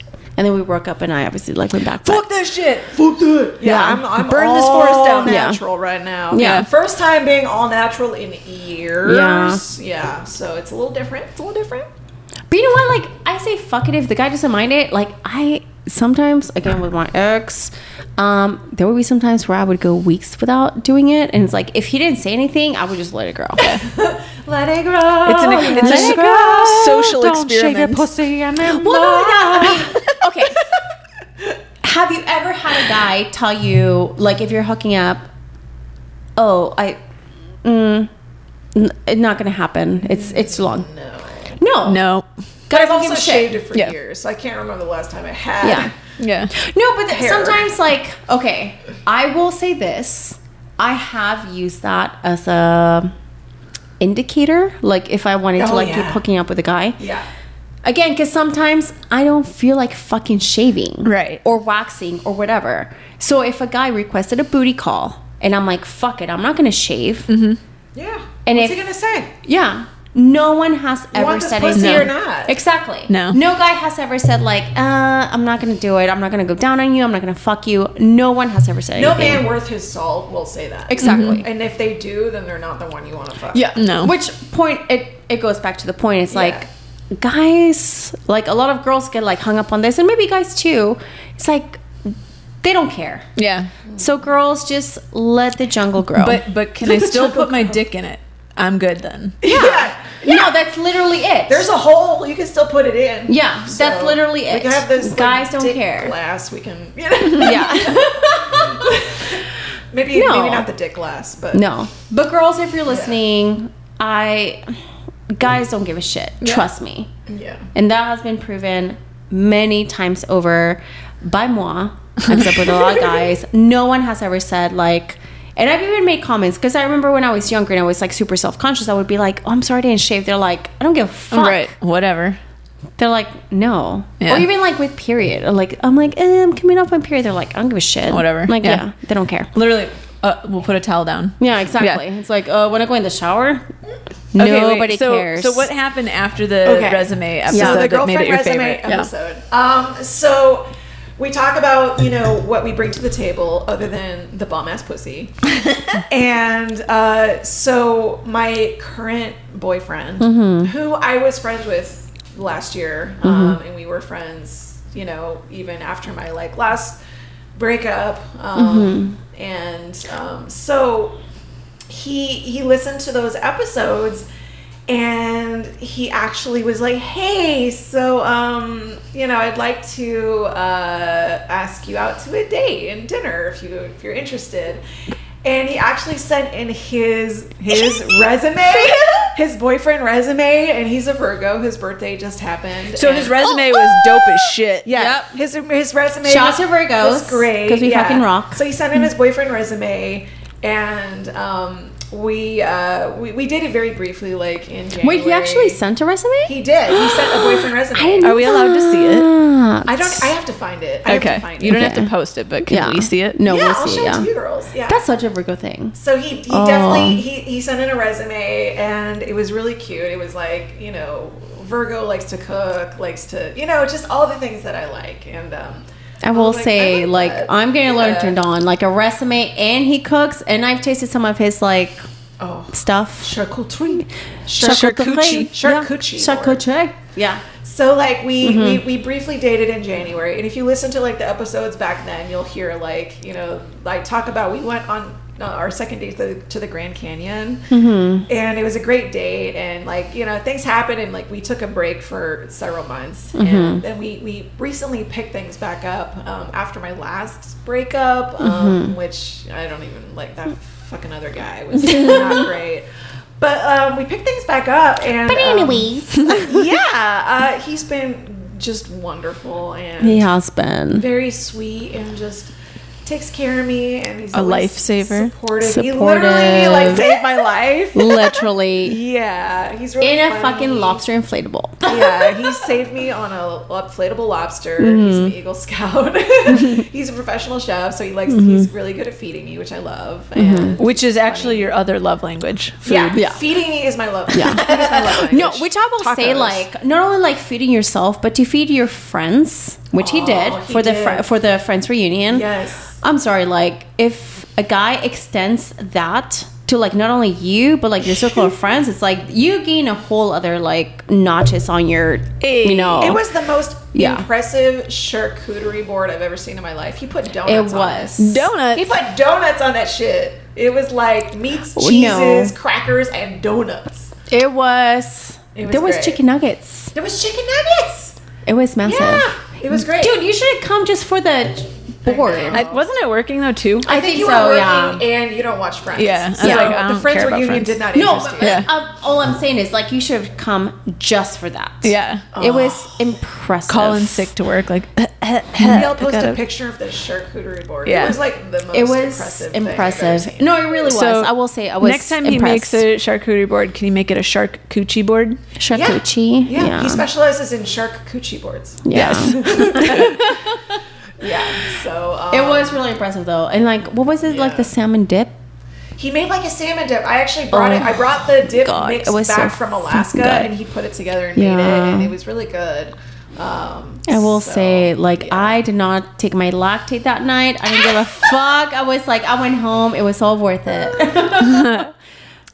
And then we broke up, and I obviously like went back.
Fuck that shit.
Fuck that. Yeah,
Yeah.
I'm, I'm
Burn this forest down.
Yeah.
natural right now.
Yeah.
First time being all natural in years.
Yeah.
Yeah. So it's a little different. It's a little different.
But you know what? Like, I say fuck it if the guy doesn't mind it. Like, I sometimes, again, with my ex, um, there would be some times where I would go weeks without doing it. And it's like, if he didn't say anything, I would just let it go.
Let it grow.
It's an it's
Let
a
it go.
social
Don't shave your
experiment.
pussy and then
well, no, yeah. I mean, okay. Have you ever had a guy tell you, like, if you're hooking up, oh, I, mm, n- it's not gonna happen. It's it's too long.
No.
No,
No.
Guys
I've
don't give
also
a shit.
shaved it for
Yeah.
years. So I can't remember the last time I had.
Yeah.
Yeah.
No, but th-
Hair.
sometimes, like, okay, I will say this: I have used that as a indicator. Like, if I wanted to
Oh,
like keep hooking up with a guy,
Yeah.
again, because sometimes I don't feel like fucking shaving,
Right.
or waxing or whatever. So if a guy requested a booty call, and I'm like, fuck it, I'm not gonna shave. Mm-hmm.
Yeah.
And
What's
if-
he gonna say?
Yeah. No one has ever
want
said
pussy
no.
or not?
Exactly.
No.
No guy has ever said like, uh, I'm not gonna do it. I'm not gonna go down on you. I'm not gonna fuck you. No one has ever said
No
anything.
man worth his salt will say that.
Exactly.
And if they do, then they're not the one you want to fuck.
Yeah.
No.
Which point it it goes back to the point. It's
Yeah.
like guys, like a lot of girls get like hung up on this, and maybe guys too. It's like they don't care.
Yeah.
So girls just let the jungle grow.
But but can I still put my dick in it? I'm good then.
Yeah.
No, that's literally it.
There's a hole. You can still put it in.
Yeah, that's literally
We
it.
can have this. like,
Guys don't
dick
care.
Glass. We can. You know,
yeah.
maybe
No.
maybe not the dick glass, but
No. But girls, if you're listening, I guys don't give a shit. Trust me.
Yeah.
And that has been proven many times over by moi. Except with a lot of guys. No one has ever said like and I've even made comments because I remember when I was younger and I was like super self conscious, I would be like, Oh, I'm sorry I didn't shave. They're like, I don't give a fuck.
Right. Whatever.
they're like, no.
Yeah.
Or even like with period. Or like I'm like, eh, I'm coming off my period. They're like, I don't give a shit.
Whatever.
I'm like,
Yeah.
yeah. they don't care.
Literally, uh, we'll put a towel down.
Yeah, exactly. It's like, uh, when I go in the shower, nobody
wait, so,
cares.
So what happened after the
Okay.
resume episode
so the
that made
girlfriend
it your
resume
favorite?
episode. Um, so we talk about you know what we bring to the table other than the bomb ass pussy, and uh, so my current boyfriend,
Mm-hmm.
who I was friends with last year, um, and we were friends, you know, even after my like last breakup, um,
Mm-hmm.
and um, so he he listened to those episodes and he actually was like hey so um you know i'd like to uh ask you out to a date and dinner if you if you're interested and he actually sent in his his resume his boyfriend resume and he's a virgo his birthday just happened
So his resume was dope as shit.
yeah, his his resume
Shout
was,
to Virgos,
was great
'cause we
yeah.
fucking rock.
So he sent in his boyfriend resume, and um, we, uh, we we dated very briefly, like in January.
Wait, he actually sent a resume?
He did. He sent a boyfriend resume.
I
Are we allowed to see it?
I don't. I have to find it. I have
Okay.
to find it.
You
it.
don't have to post it, but can
Yeah.
we see it?
No,
yeah,
we'll
I'll
see.
show it
Yeah.
to you girls. Yeah.
That's such a Virgo thing.
So he, he
Oh.
definitely he, he sent in a resume and it was really cute. It was like you know Virgo likes to cook, likes to you know just all the things that I like. And um,
I will
like,
say,
I
like. I'm getting
Yeah.
turned on. Like a resume, and he cooks, and I've tasted some of his like
Oh,
stuff.
charcuterie,
Charcuterie.
charcuterie,
Charcuterie. Yeah.
So like we,
Mm-hmm.
we we briefly dated in January, and if you listen to like the episodes back then, you'll hear like you know like talk about we went on uh, our second date to the, to the Grand Canyon,
Mm-hmm.
and it was a great date, and like you know things happened, and like we took a break for several months,
Mm-hmm.
and then we we recently picked things back up um, after my last breakup,
Mm-hmm.
um, which I don't even like that fucking other guy was not great. But um, we picked things back up, and
But
um,
anyways,
yeah, uh, he's been just wonderful and
he has been.
very sweet and just takes care of me and he's
A lifesaver.
Supportive. He literally like saved my life.
Literally
yeah, he's really
in a fucking lobster inflatable.
Yeah, he saved me on a inflatable lobster. He's
Mm-hmm.
an Eagle Scout. he's a professional chef, so he likes.
Mm-hmm.
He's really good at feeding me, which I love. And
Which is actually your other love language. Food.
yeah,
Yeah.
feeding me is my love.
Yeah.
Is my love
No, which I will say, like not only like feeding yourself, but to feed your friends, which he
Oh,
did
he
for the fr- for the friends reunion.
yes.
I'm sorry, like if a guy extends that to like not only you but like your circle of friends, it's like you gain a whole other like notches on your, you know.
It was the most
Yeah.
impressive charcuterie board I've ever seen in my life. He put
It
donuts on
was.
it.
Was donuts.
He put donuts on that shit. It was like meats,
Oh,
cheeses,
no.
crackers, and donuts.
It was.
It was
there was chicken nuggets.
There was chicken nuggets.
It was massive.
Yeah, it was great.
Dude, you should have come just for the board.
know.
I, wasn't it working though too?
I,
I
think,
think
you
so,
were
yeah.
working and you don't watch Friends.
Yeah, I was
so
like,
I
the
don't
Friends
care about
reunion
Friends.
did not
no,
interest
but,
you.
Yeah.
uh, all I'm saying is like you should have come just for that.
yeah.
It was impressive.
Calling sick to work like.
Maybe I'll post a picture of the charcuterie board.
Yeah.
It was like the most
It was
impressive. thing I've ever
impressive.
seen.
No, it really was.
So,
I will say I was
Next time
impressed.
he makes a charcuterie board, can he make it a shark coochie board?
charcuterie.
Yeah,
Yeah.
he specializes in charcuterie boards.
Yeah.
Yeah, so um,
It was really impressive though. And like what was it like the salmon dip?
He made like a salmon dip. I actually brought
Oh,
it. I brought the dip
God,
mix
it was so
back from Alaska, and he put it together and made it, and it was really good. Um,
I will
so,
say, like,
yeah.
I did not take my Lactaid that night. I didn't give a fuck. I was like, I went home. It was all worth it.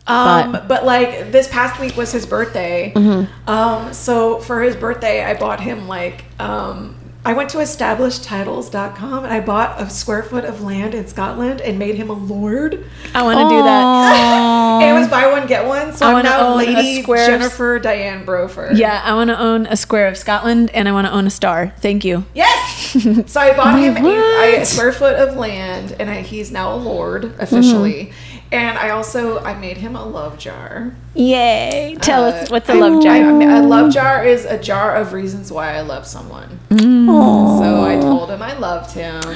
Um,
But-
but, like this past week was his birthday.
Mm-hmm.
Um, so for his birthday, I bought him like um, I went to establishedtitles.com and I bought a square foot of land in Scotland and made him a lord.
I want to do that.
It was buy one get one. So
I
I'm
wanna
now Lady
of-
Jennifer Diane Brofer.
Yeah, I want to own a square of Scotland and I want to own a star. Thank you.
Yes. so I bought him a, a square foot of land, and I, he's now a lord officially. Mm-hmm. And I also I made him a love jar.
Yay! Tell
Uh,
us what's a love jar.
I- a love jar is a jar of reasons why I love someone. So I told him I loved him.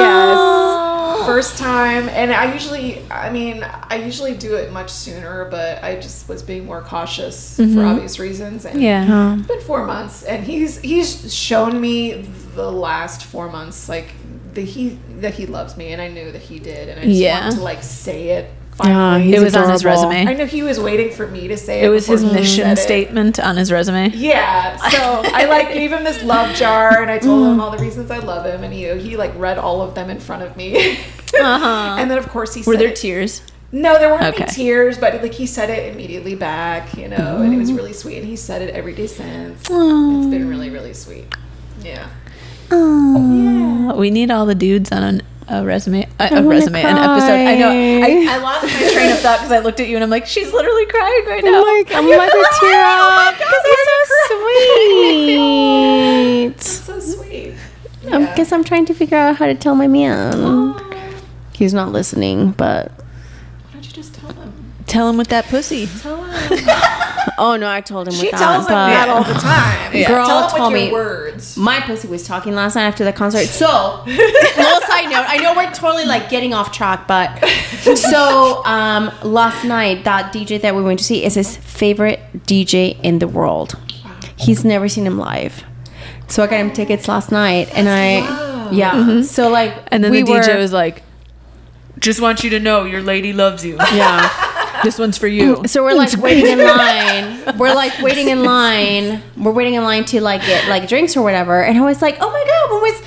Yes. first time, and I usually, I mean, I usually do it much sooner, but I just was being more cautious for obvious reasons. And
Yeah.
it's been four months, and he's he's shown me the last four months, like the he that he loves me, and I knew that he did, and I just
Yeah.
wanted to like say it. Finally,
he's
It was on his resume.
I know he was waiting for me to say it.
It was his mission statement on his resume.
Yeah, so I like gave him this love jar, and I told him mm. all the reasons I love him, and he he like read all of them in front of me.
Uh-huh.
and then of course he
Were
said
there
it-
tears?
No, there weren't
Okay.
any tears, but like he said it immediately back, you know, and it was mm. really sweet. And he said it every day since. It's been really really sweet. Yeah.
Aw. We need all the dudes on an, a resume, a, a resume, an episode. I know. I, I lost my train of thought because I looked at you and I'm like, she's literally crying right now.
I'm like, I'm about to tear oh up because it's so sweet.
So sweet.
I
Yeah.
guess I'm trying to figure out how to tell my man. He's not listening, but
Why don't you just tell him?
Tell him with that pussy.
Tell him.
oh no, I told him.
she
with
tells
that,
him that all the time.
Yeah.
Girl
tell him
told
with your
me-
words.
My pussy was talking last night after the concert. So, little side note. I know we're totally like getting off track, but so um, last night that DJ that we went to see is his favorite DJ in the world. He's never seen him live, so I got him tickets last night, and I yeah. So like,
And then
we
the DJ
were-
was like, just want you to know your lady loves you.
yeah.
this one's for you.
So we're like waiting in line. We're like waiting in line. We're waiting in line to like get like drinks or whatever. And I was like, oh my god, when was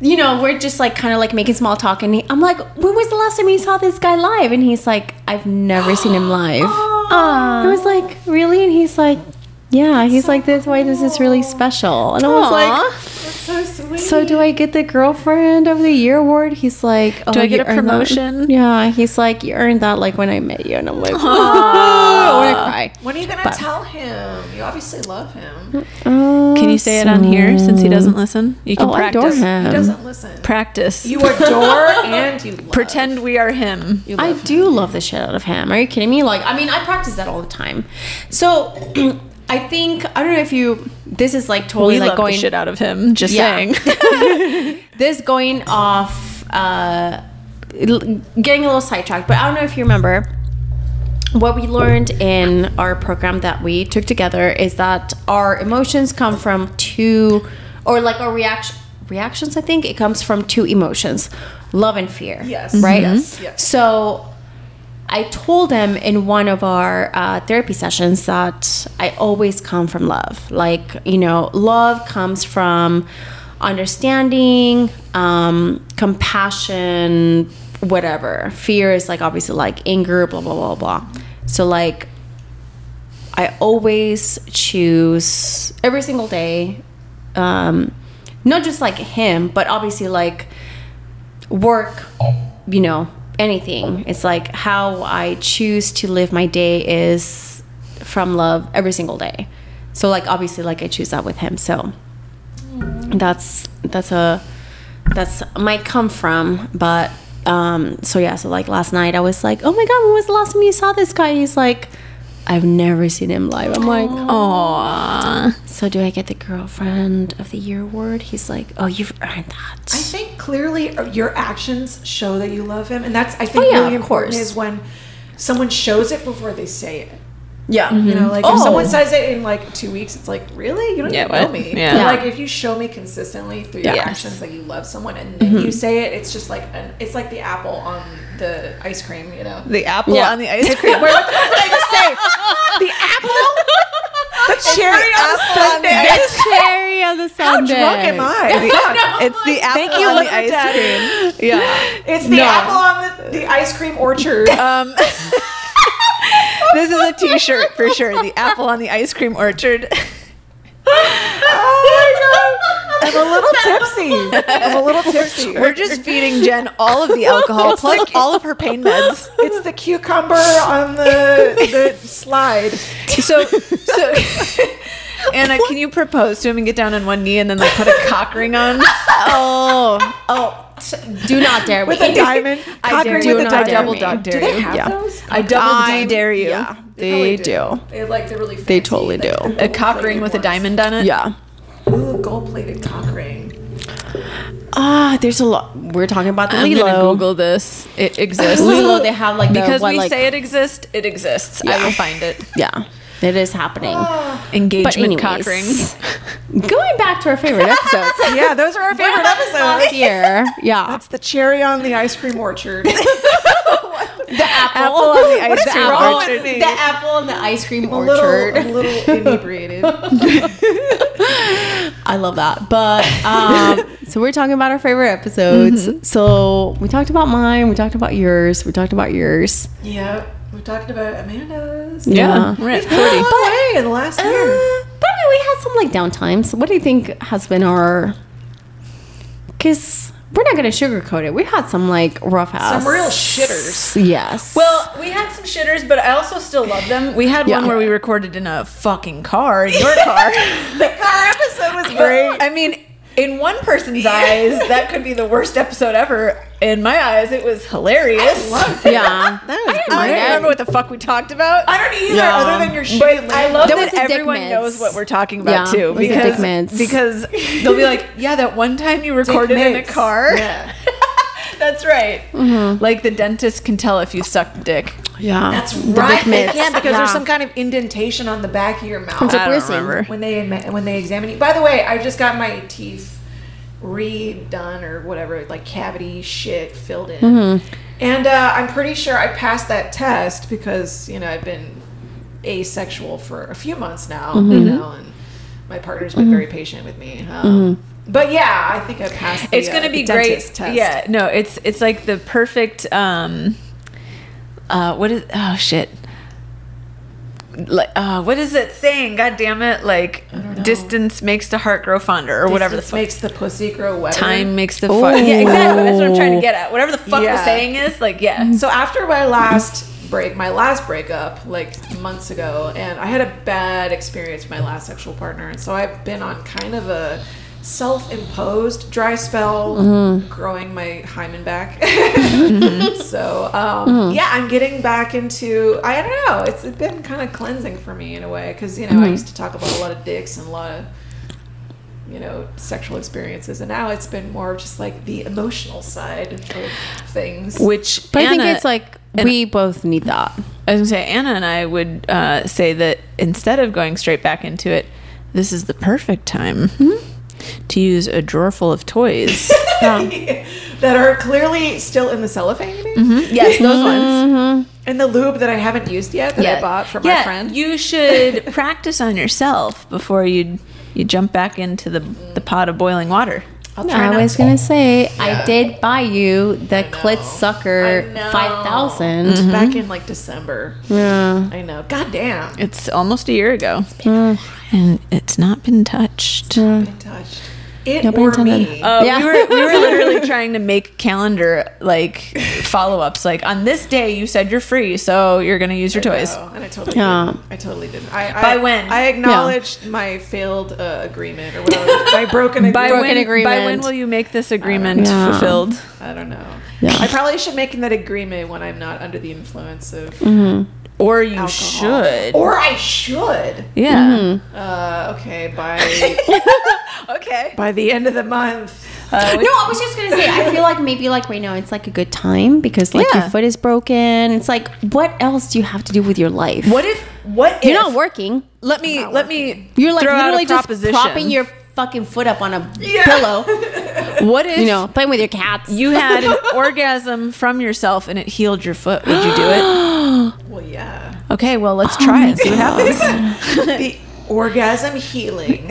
you know, we're just like kind of like making small talk, and he, I'm like, when was the last time you saw this guy live? And he's like, I've never seen him live. I was like, really? And he's like, yeah. He's like, that's why this is really special. And I was like,
That's so sweet.
so do I get the girlfriend of the year award? He's like, oh,
Do I get a
earned that."
promotion?
Yeah. He's like, you earned that like when I met you, and I'm like, I want to cry.
when are you gonna
But-
tell him? You obviously love him.
Uh, can you say it on here since he doesn't listen? You can
Oh, I adore
practice.
him.
He doesn't listen.
Practice.
You adore and you love.
Pretend we are him.
You
I
love
do love the shit out of him. Are you kidding me? Like, I mean, I practice that all the time. So, I think I don't know if you. This is like totally
we
like
love
going
the shit out of him. Just
Yeah.
saying.
this going off, uh, getting a little sidetracked. But I don't know if you remember. What we learned in our program that we took together is that our emotions come from two, or like our reaction reactions. I think it comes from two emotions, love and fear.
Yes.
Right.
Yes. Yes.
So I told him in one of our uh, therapy sessions that I always come from love. Like, you know, love comes from understanding, um, compassion, whatever. Fear is like obviously like anger, blah, blah, blah, blah. So, like, I always choose every single day, um, not just like him, but obviously like work, you know, anything. It's like how I choose to live my day is from love every single day. So like obviously like I choose that with him. So that's that's a that's might come from, but um so yeah, so like last night I was like, "Oh my god, when was the last time you saw this guy?" He's like, "I've never seen him live." I'm like,
Aww.
"So do I get the girlfriend of the year award?" He's like, "Oh, you've earned that."
I think clearly uh, your actions show that you love him, and that's I think
Oh, yeah,
really important
course.
is when someone shows it before they say it.
Yeah.
You know, like
Oh.
if someone says it in like two weeks, it's like really you don't
Yeah,
even know
what?
me.
Yeah.
But,
Yeah.
Like if you show me consistently through your
Yes.
actions that you love someone, and then you say it, it's just like an it's like the apple on the ice cream. You know,
The apple
Yeah.
on the ice cream.
Wait, what the fuck did I just say? The apple, the cherry on Sunday.
ice
cherry on the
How
Sunday.
drunk am I?
It's the apple
Thank you,
on the ice
daddy.
cream. Yeah.
It's the
No.
apple on the, the ice cream orchard.
Um, this is a T-shirt for sure. The apple on the ice cream orchard.
oh my god! I'm a little tipsy. I'm a little tipsy.
We're just feeding Jen all of the alcohol plus all of her pain meds.
It's the cucumber on the the slide.
So, so Anna, can you propose to him and get down on one knee and then like put a cock ring on?
Oh, oh! T- Do not dare
With
me.
a diamond.
I
Cock
dare
ring
you.
with a
I
diamond.
double dog dare
Do they
you.
have
Yeah.
those?
I double
I-
D dare you.
Yeah,
probably
they do.
They like they're really
They
fancy,
totally
like,
do.
A cock ring with a diamond on it.
Yeah.
Ooh, gold plated cock ring.
Ah, there's a lot. We're talking about the
I'm
Lilo.
gonna Google this. It exists.
Lilo, they have like the,
because
what,
we
like,
say it exists, it exists. I will find it.
Yeah, it is happening.
Engagement
but
cock
anyways,
ring.
going back to our favorite episodes
Yeah, those are our favorite episodes.
here. Yeah,
That's the cherry on the ice cream orchard.
the apple,
Apple on the ice
What is
cream
wrong
orchard.
with me?
the apple and the ice cream
a little,
orchard.
a little inebriated.
I love that. But um, so we're talking about our favorite episodes.
Mm-hmm.
So we talked about mine. We talked about yours. We talked about yours.
yeah, we're talking about Amanda's.
Yeah.
We're at
We've come a
40.
long way in the last
Uh,
year.
but I mean, we had some like downtime. So what do you think has been our? Because we're not gonna sugarcoat it. We had some like rough ass,
Some real shitters.
Yes.
Well, we had some shitters, but I also still love them. We had
Yeah.
one where we recorded in a fucking car, in your car.
The car episode was great.
I mean, in one person's eyes, that could be the worst episode ever. In my eyes, it was hilarious.
yeah,
That was
I don't remember what the fuck we talked about.
I don't either,
Yeah.
other than your shitty
But I love
That was
that
dick
everyone
mids.
knows what we're talking about
Yeah,
too,
it was the
because
mids.
because they'll be like, "Yeah, that one time you recorded in a
mids.
car."
Yeah.
That's right. Like the dentist can tell if you sucked dick.
yeah.
That's right.
dick
They
mitts.
can because
Yeah.
there's some kind of indentation on the back of your mouth.
It's a
I don't remember.
when they when they examine you. By the way, I just got my teeth redone or whatever, like cavity shit filled in,
Mm-hmm.
and uh, I'm pretty sure I passed that test because you know I've been asexual for a few months now,
Mm-hmm.
you know, and my partner's been very patient with me. Um, But yeah, I think I passed. The,
it's gonna
uh,
be great.
Test.
Yeah, no, it's it's like the perfect. um uh What is? Oh shit. Like, uh, what is it saying? God damn it! Like, distance makes the heart grow fonder, or whatever the
Distance
fuck.
makes the pussy grow wetter.
Time makes the fuck. Yeah, exactly. That's what I'm trying to get at. Whatever the fuck
Yeah.
the saying is, like, yeah.
So after my last break, my last breakup, like months ago, and I had a bad experience with my last sexual partner, and so I've been on kind of a self-imposed dry spell,
Mm-hmm.
growing my hymen back.
Mm-hmm.
so um, yeah, I'm getting back into. I don't know. It's been kind of cleansing for me in a way because you know
Mm-hmm.
I used to talk about a lot of dicks and a lot of you know sexual experiences and now it's been more of just like the emotional side of things
Which,
But I think it's like
and-
we both need that.
I was gonna say Anna and I would uh, say that instead of going straight back into it, this is the perfect time to use a drawer full of toys.
that are clearly still in the cellophane.
Mm-hmm. yes, those ones.
And the lube that I haven't used yet that I bought from
yeah,
my friend.
You should practice on yourself before you you jump back into the the pot of boiling water.
I'll try
I
not
was
to.
gonna say I did buy you the Clit Sucker
know.
five thousand.
Mm-hmm.
back in like December.
Yeah.
I know. God damn.
It's almost a year ago, and it's not been touched.
Been touched. It
No
or me.
Uh,
Yeah.
we were we were literally trying to make calendar like follow ups. Like on this day, you said you're free, so you're gonna use your toys.
No, and I totally
Yeah.
didn't. I totally didn't. I, I,
By when?
I acknowledged my failed uh, agreement or whatever. my broken
By
agreement.
Broken
when, by when will you make this agreement
Yeah.
fulfilled?
I don't know.
Yeah.
I probably should make that agreement when I'm not under the influence of
Or you
alcohol.
should.
Or I should.
yeah.
Uh, okay, by
Okay.
by the end of the month.
Uh,
No, I was just gonna say. I feel like maybe like right now it's like a good time because like
Yeah.
your foot is broken. It's like what else do you have to do with your life?
what if? What if?
You're not working.
Let me. Let me.
You're like
throw out a
literally just
proposition.
propping your fucking foot up on a
Yeah.
pillow.
What if
You know, playing with your cats.
you had an orgasm from yourself and it healed your foot? Would you do it?
Well, yeah.
Okay. Well, let's oh try and see what happens.
the orgasm healing.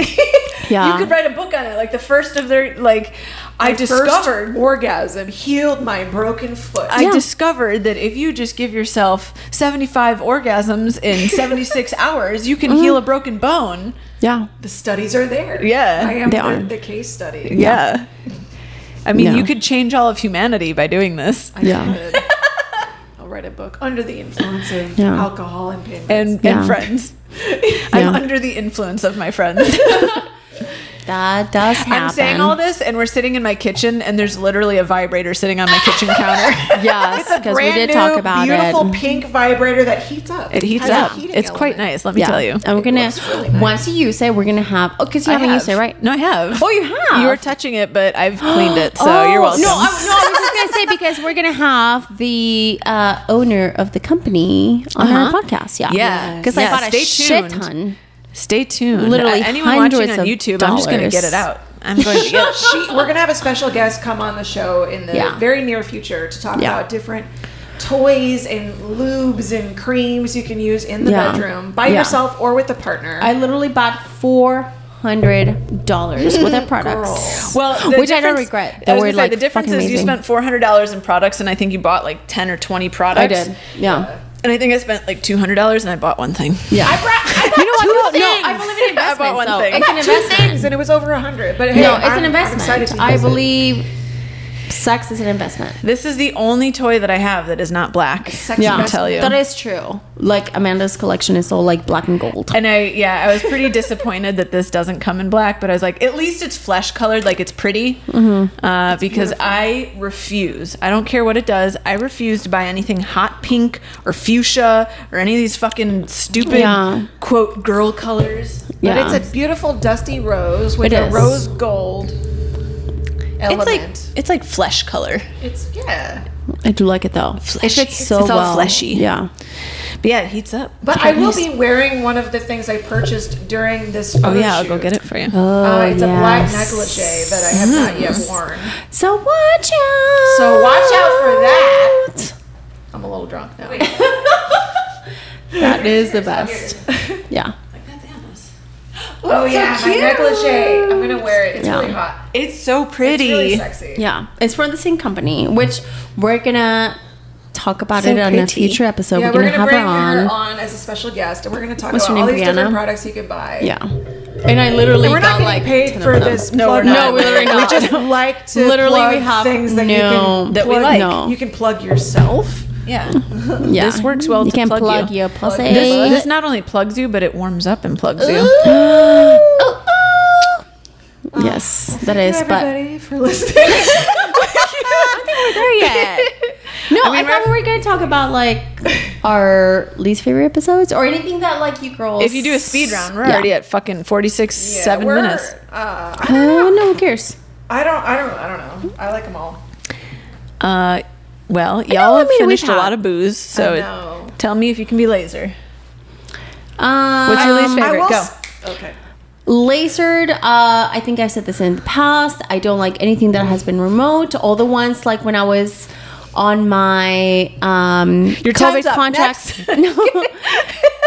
yeah.
You could write a book on it, like the first of their like. I
My first
discovered.
orgasm healed my broken foot.
I discovered that if you just give yourself 75 orgasms in 76 hours, you can mm-hmm. heal a broken bone.
Yeah.
the studies are there.
Yeah,
I am
they
the,
are.
the case study.
Yeah. I mean,
Yeah.
you could change all of humanity by doing this.
I
Yeah.
could. I'll write a book under the influence of
Yeah.
alcohol and pain.
And,
Yeah.
and friends. I'm under the influence of my friends.
That does happen.
I'm saying all this, and we're sitting in my kitchen, and there's literally a vibrator sitting on my kitchen counter.
Yes, because we did
new,
talk about
beautiful
it.
Beautiful pink vibrator that heats up.
It heats up.
heating
It's quite
element.
nice. Let me tell you.
And we're gonna
looks really nice.
once you use it, we're gonna have. Oh, because you
I
haven't
have.
used it, right?
No, I have.
Oh, you have?
You were touching it, but I've cleaned it, so
Oh,
you're welcome.
No, I, no, I was just gonna say because we're gonna have the uh, owner of the company on our
Uh-huh.
podcast. Yeah,
Yeah.
Because
Yeah,
I bought a
stay
shit
tuned.
ton.
Stay tuned.
Literally
Uh, anyone watching on
of
YouTube, I'm just going to get it out. I'm going to get
she, we're gonna have a special guest come on the show in the
Yeah.
very near future to talk
Yeah.
about different toys and lubes and creams you can use in the
Yeah.
bedroom by
Yeah.
yourself or with a partner.
I literally bought four hundred dollars worth of products.
Well, the
Which I don't
difference-
regret.
I
They
was
were,
say,
like,
the difference
fucking
is you spent four hundred dollars in products, and I think you bought like ten or twenty products.
I did. Yeah.
and I think I spent like two hundred dollars, and I bought one thing.
Yeah.
I brought, I bought
You know what?
two
No,
things.
I believe in
I bought one
investments. though.
thing.
It's
I
an
two
investment.
things and it was over a hundred. But hey,
no,
I'm,
it's an
I'm excited
investment.
to
I
believe. it.
Believe sex is an investment.
This is the only toy that I have that is not black.
Sex yeah,
I'll
best-
tell you.
That is true. Like Amanda's collection is all like black and gold.
And I, yeah, I was pretty disappointed that this doesn't come in black, but I was like, at least it's flesh colored, like it's pretty.
Mm-hmm.
Uh, because I refuse. I don't care what it does. I refuse to buy anything hot pink or fuchsia or any of these fucking stupid
Yeah.
quote girl colors.
Yeah.
But it's a beautiful dusty rose with
It
a
is.
rose gold element.
It's like it's like flesh color.
It's yeah.
I do like it though.
Fleshy.
It fits so
It's all
well.
fleshy.
Yeah.
But yeah, it heats up.
But I will be wearing one of the things I purchased during this.
Oh
Photo
yeah, I'll go get it for you.
Oh,
Uh, it's a black negligee that I have not yet worn.
So watch out.
So watch out for that. I'm a little drunk now.
That is the best. Yeah.
oh, oh yeah, my negligee. I'm gonna wear it. It's
Yeah.
really hot.
It's so pretty.
It's really sexy.
Yeah. It's from the same company, which we're gonna talk about
So
it on a future episode.
yeah,
we're, gonna, have
bring
her on.
her on as a special guest, and we're gonna talk
What's
about
her
all
name,
these different products you can buy.
Yeah. And I literally
And we're not
got like
paid
10
for
of them.
this.
No, we're not.
No, we literally
We just like to
Literally,
plug
we have
things that you can
That we like.
No.
You can plug yourself.
Yeah.
Yeah.
This works well
You
to
can
plug
plug,
you.
your pussy.
This, this not only plugs you, but it warms up and plugs you.
yes, that is.
Thank you,
But
everybody for listening.
there yet. No, I, thought we were gonna talk about like our least favorite episodes or anything that like you girls.
If you do a speed round, we're
Yeah.
already at fucking 46,
Yeah,
7
we're-
minutes.
Uh,
Uh, no, who cares?
I don't. I don't. I don't know. I like them all.
Uh, well, y'all
I
have
mean,
finished a lot of booze, so
I know.
tell me if you can be laser.
Um,
What's your least
I
favorite?
will
Go.
s- Okay.
Lasered, uh, I think I said this in the past. I don't like anything that has been remote. All the ones like when I was on my um
Your time's up.
contracts.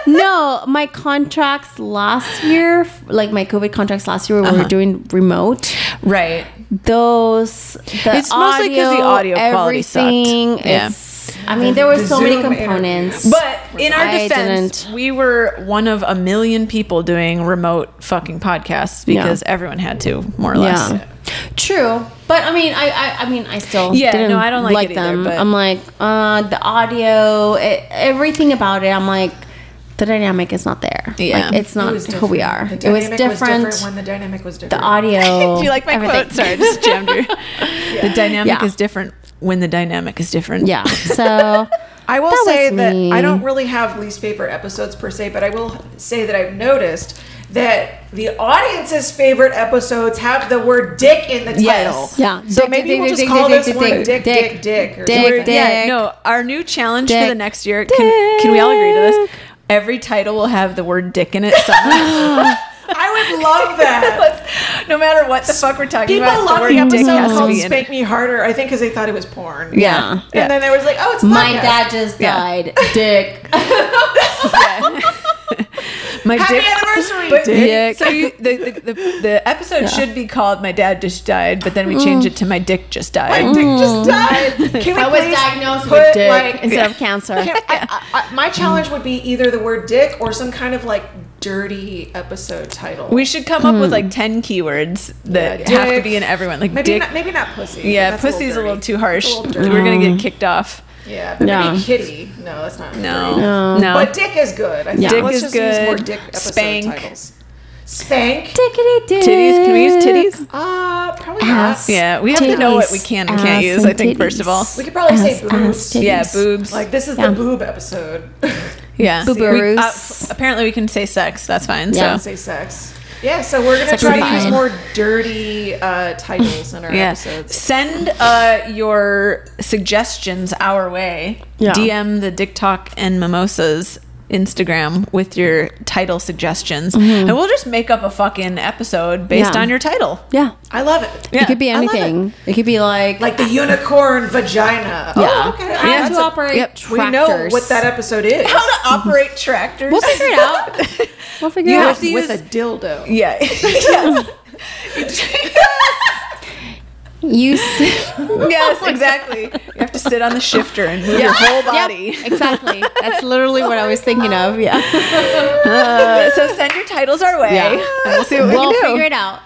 No, no, my contracts last year, like my COVID contracts last year, where we
Uh-huh.
were doing remote.
Right.
Those the
It's mostly 'cause the audio quality sucked.
everything,
Yeah.
I mean, there were
The
so many
Zoom
components.
But in our
I
defense,
didn't.
we were one of a million people doing remote fucking podcasts because everyone had to, more or less.
Yeah. True, but I mean, I, I, I mean, I still
Yeah,
didn't
no, I don't like it either,
them.
but-
I'm like, uh, the audio, it, everything about it. I'm like, the dynamic is not there.
Yeah.
like, it's not
It was
who we are.
different. The
It was
dynamic
different.
when the dynamic was different.
the audio.
Do you like my
everything.
quote? Sorry, I just jammed you. The dynamic
Yeah.
is different when the dynamic is different.
Yeah. So
I will
That
say that
me.
I don't really have least favorite episodes per se, but I will say that I've noticed that the audience's favorite episodes have the word "dick" in the title.
Yes.
yeah.
So
Dick,
maybe
dick,
we'll
dick,
just call
dick,
this
dick,
one
dick,
"Dick,
dick,
Dick, Dick." or
dick, dick.
Yeah, no, our new challenge for the next year. Can, can we all agree to this? Every title will have the word dick in it somewhere.
I would love that.
no matter what the fuck we're talking
People
about, the
love
word
the episode called "Spank. Me Harder." I think because they thought it was porn.
Yeah.
And
Yeah.
then there was like, "Oh, it's a
My
podcast."
dad just
Yeah.
died. Dick.
My
Happy
dick.
anniversary,
But
Dick.
So you, the, the, the, the episode should be called "My Dad Just Died," but then we change mm. it to "My Dick Just Died."
My
Died."
dick just mm. died. Can we
I was diagnosed with dick
like-
instead of cancer.
I- I- I- my challenge would be either the word "dick" or some kind of like dirty episode title.
We should come up with like ten keywords that
Yeah,
have to
dick.
be in everyone, like
maybe
dick.
not, maybe not pussy.
yeah,
That's
pussy's a little,
dirty.
too harsh.
It's a little dirty.
We're gonna get kicked off.
Yeah, but
Yeah.
maybe kitty. No, that's not.
No,
dirty.
no.
No.
But dick is good. I think.
Yeah.
Dick
Let's
is
just use more
good.
dick episode
Spank.
titles. Spank.
Tickety dick.
Titties? Can we use titties?
Uh, probably
Ass.
not.
Yeah, we have to know what we can and can't
ass,
use. I
and
think first of all,
titties.
We could probably say boobs.
ass, titties.
yeah, boobs.
Like this is
Yeah.
the boob episode.
yeah,
Boobaroo.
We- uh, apparently, we can say sex. That's fine.
Yeah.
So
say sex. Yeah, so we're gonna
Sex
try to use
fine.
more dirty uh, titles in our
yeah,
episodes.
send uh, your suggestions our way.
Yeah.
DM the Dick Talk and Mimosas Instagram with your title suggestions,
Mm-hmm.
and we'll just make up a fucking episode based
Yeah.
on your title.
Yeah.
I love it.
Yeah.
It could be
I love it.
anything. It. could be like,
Like the unicorn vagina.
yeah.
Oh, okay.
How to
a-
operate
yep.
tractors.
we know what that episode is.
How to operate tractors.
We'll figure it out. We'll figure
You
it
have
out.
to
with
use-
a dildo.
Yeah. yes.
You s-
yes, exactly. You have to sit on the shifter and move your whole body.
Yep, exactly. That's literally what I was thinking of. Yeah.
Uh, so send your titles our way,
Yeah.
and we'll see what we
We'll
can do.
figure it out.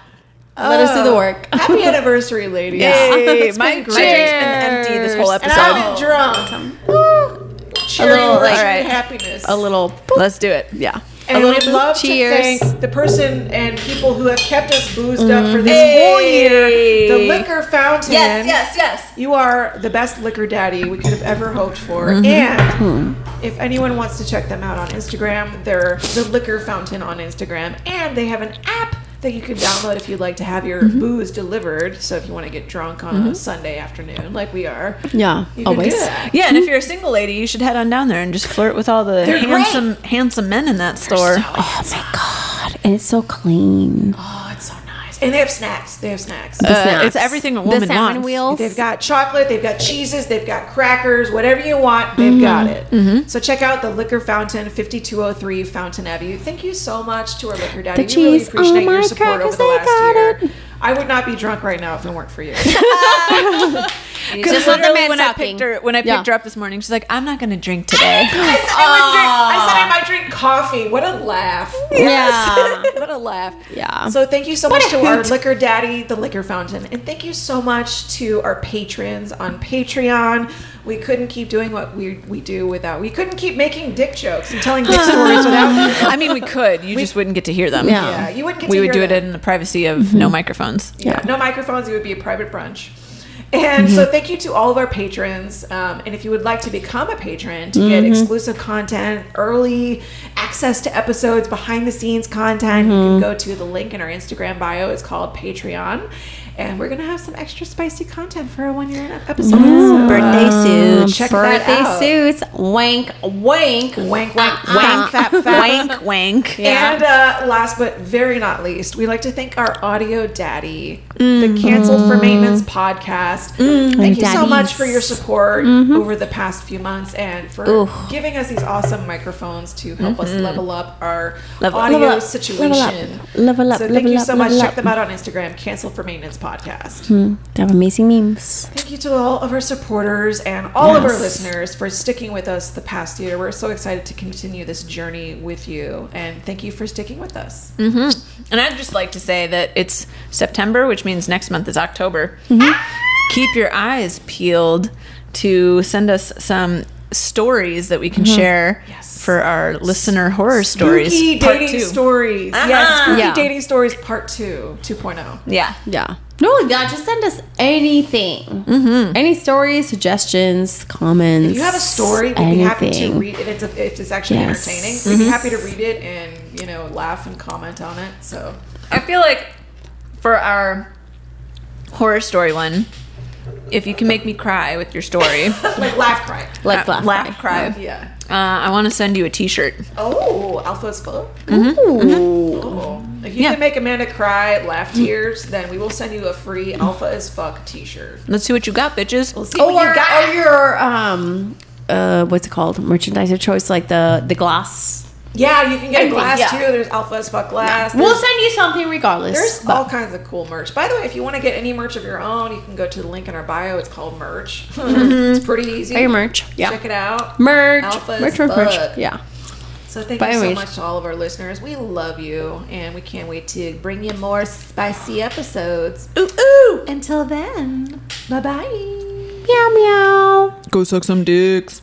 Let us do the work.
Happy anniversary, ladies.
Yay!
It's
my
been
drink's been empty this whole
And
episode.
I've been drunk. Woo. Cheering
little,
with
like-
cheering happiness.
A little.
Let's do it.
Yeah.
And we'd love
cheers.
to thank the person and people who have kept us boozed up for this
Hey.
whole year. The liquor fountain.
Yes, yes, yes.
You are the best liquor daddy we could have ever hoped for.
Mm-hmm.
And
Hmm.
if anyone wants to check them out on Instagram, they're the liquor fountain on Instagram. And they have an app that you can download if you'd like to have your
Mm-hmm.
booze delivered. So if you want to get drunk on a Sunday afternoon, like we are,
Yeah.
you can
Always.
do that.
Yeah, and if you're a single lady, you should head on down there and just flirt with all the
They're
handsome, handsome men in that store.
Oh my god. And it's so clean.
Oh, it's so nice. And they have snacks. They have snacks.
Uh,
snacks.
it's everything a
The
woman
salmon
wants.
wheels.
They've got chocolate, they've got cheeses, they've got crackers, whatever you want, they've got it. So check out the Liquor Fountain, 5203 Fountain Avenue. Thank you so much to our liquor daddy.
The
we really
cheese
appreciate
on
your
my
support over
crackers,
the
they
last
got
year.
it.
I would not be drunk right now if it weren't for you.
Because
Just let the
literally
man
when I picked her when I picked
Yeah.
her up this morning, she's like, "I'm not going to drink today."
I, said I, said I ah. might drink coffee. What a laugh.
Yeah.
what a laugh.
Yeah.
So thank you so much
a
to our liquor daddy, the liquor fountain, and thank you so much to our patrons on Patreon. We couldn't keep doing what we we do without. We couldn't keep making dick jokes and telling dick stories without.
I mean, we could. You just wouldn't get to hear them.
Yeah.
Yeah, you wouldn't get
We would do it in the privacy of mm-hmm. no microphones.
Yeah, no microphones. It would be a private brunch. And
Mm-hmm.
so, thank you to all of our patrons. Um, and if you would like to become a patron to
Mm-hmm.
get exclusive content, early access to episodes, behind the scenes content, you
Mm-hmm.
can go to the link in our Instagram bio. It's called Patreon. And we're going to have some extra spicy content for a one year episode. So,
Birthday
uh,
suits.
check that
Birthday
out.
suits. Wank. Wank.
Wank, wank,
Uh-uh.
wank, fat.
wank, wank.
Yeah.
And uh, last but very not least, we'd like to thank our audio daddy,
Mm-hmm.
the Canceled for Maintenance podcast. Thank you so much for your support
Mm-hmm.
over the past few months and for
Ooh.
giving us these awesome microphones to help us level up our
Mm-hmm. Level-
audio
Level up,
situation.
level up, level up,
so thank
level
you
up,
so much. Check them out on Instagram, Cancel for Maintenance Podcast. Hmm.
They have amazing memes.
Thank you to all of our supporters and all of our listeners for sticking with us the past year. We're so excited to continue this journey with you, and thank you for sticking with us. Mm-hmm.
And I'd just like to say that it's September, which means next month is October. Mm-hmm. Keep your eyes peeled to send us some stories that we can mm-hmm. share
Yes.
for our listener horror stories.
Spooky
part
dating
two.
stories.
Uh-huh.
Yes, spooky
Yeah.
dating stories part 2, 2.0.
Yeah.
Yeah. No, yeah, just send us anything. Any stories, suggestions, comments.
If you have a story, we'd be happy to read it. It's, if it's actually
Yes.
entertaining, we'd be happy to read it and, you know, laugh and comment on it. So,
I feel like for our horror story one, if you can make me cry with your story,
like, laugh cry.
Like
uh,
laugh,
laugh,
cry.
cry.
Yeah.
Uh, I want to send you a T-shirt.
Oh, alpha's full.
Ooh.
Oh. If you
Yeah.
can make Amanda cry, laugh tears, then we will send you a free Alpha as Fuck t shirt.
Let's see what you got, bitches.
We'll see
Or,
what you got.
or your um uh what's it called? Merchandise of choice, like the the glass.
Yeah, you can get a
Anything,
glass
yeah.
too. There's Alpha as Fuck glass.
We'll send you something regardless.
There's
but-
all kinds of cool merch. By the way, if you want to get any merch of your own, you can go to the link in our bio. It's called merch. Mm-hmm. it's pretty easy.
Buy your merch. Yeah.
Check it out.
merch.
Alpha as
merch, merch, merch.
fuck.
Yeah.
So thank
By
you so
which-
much to all of our listeners. We love you, and we can't wait to bring you more spicy episodes. Ooh ooh! Until then, bye bye.
Meow meow.
Go suck some dicks.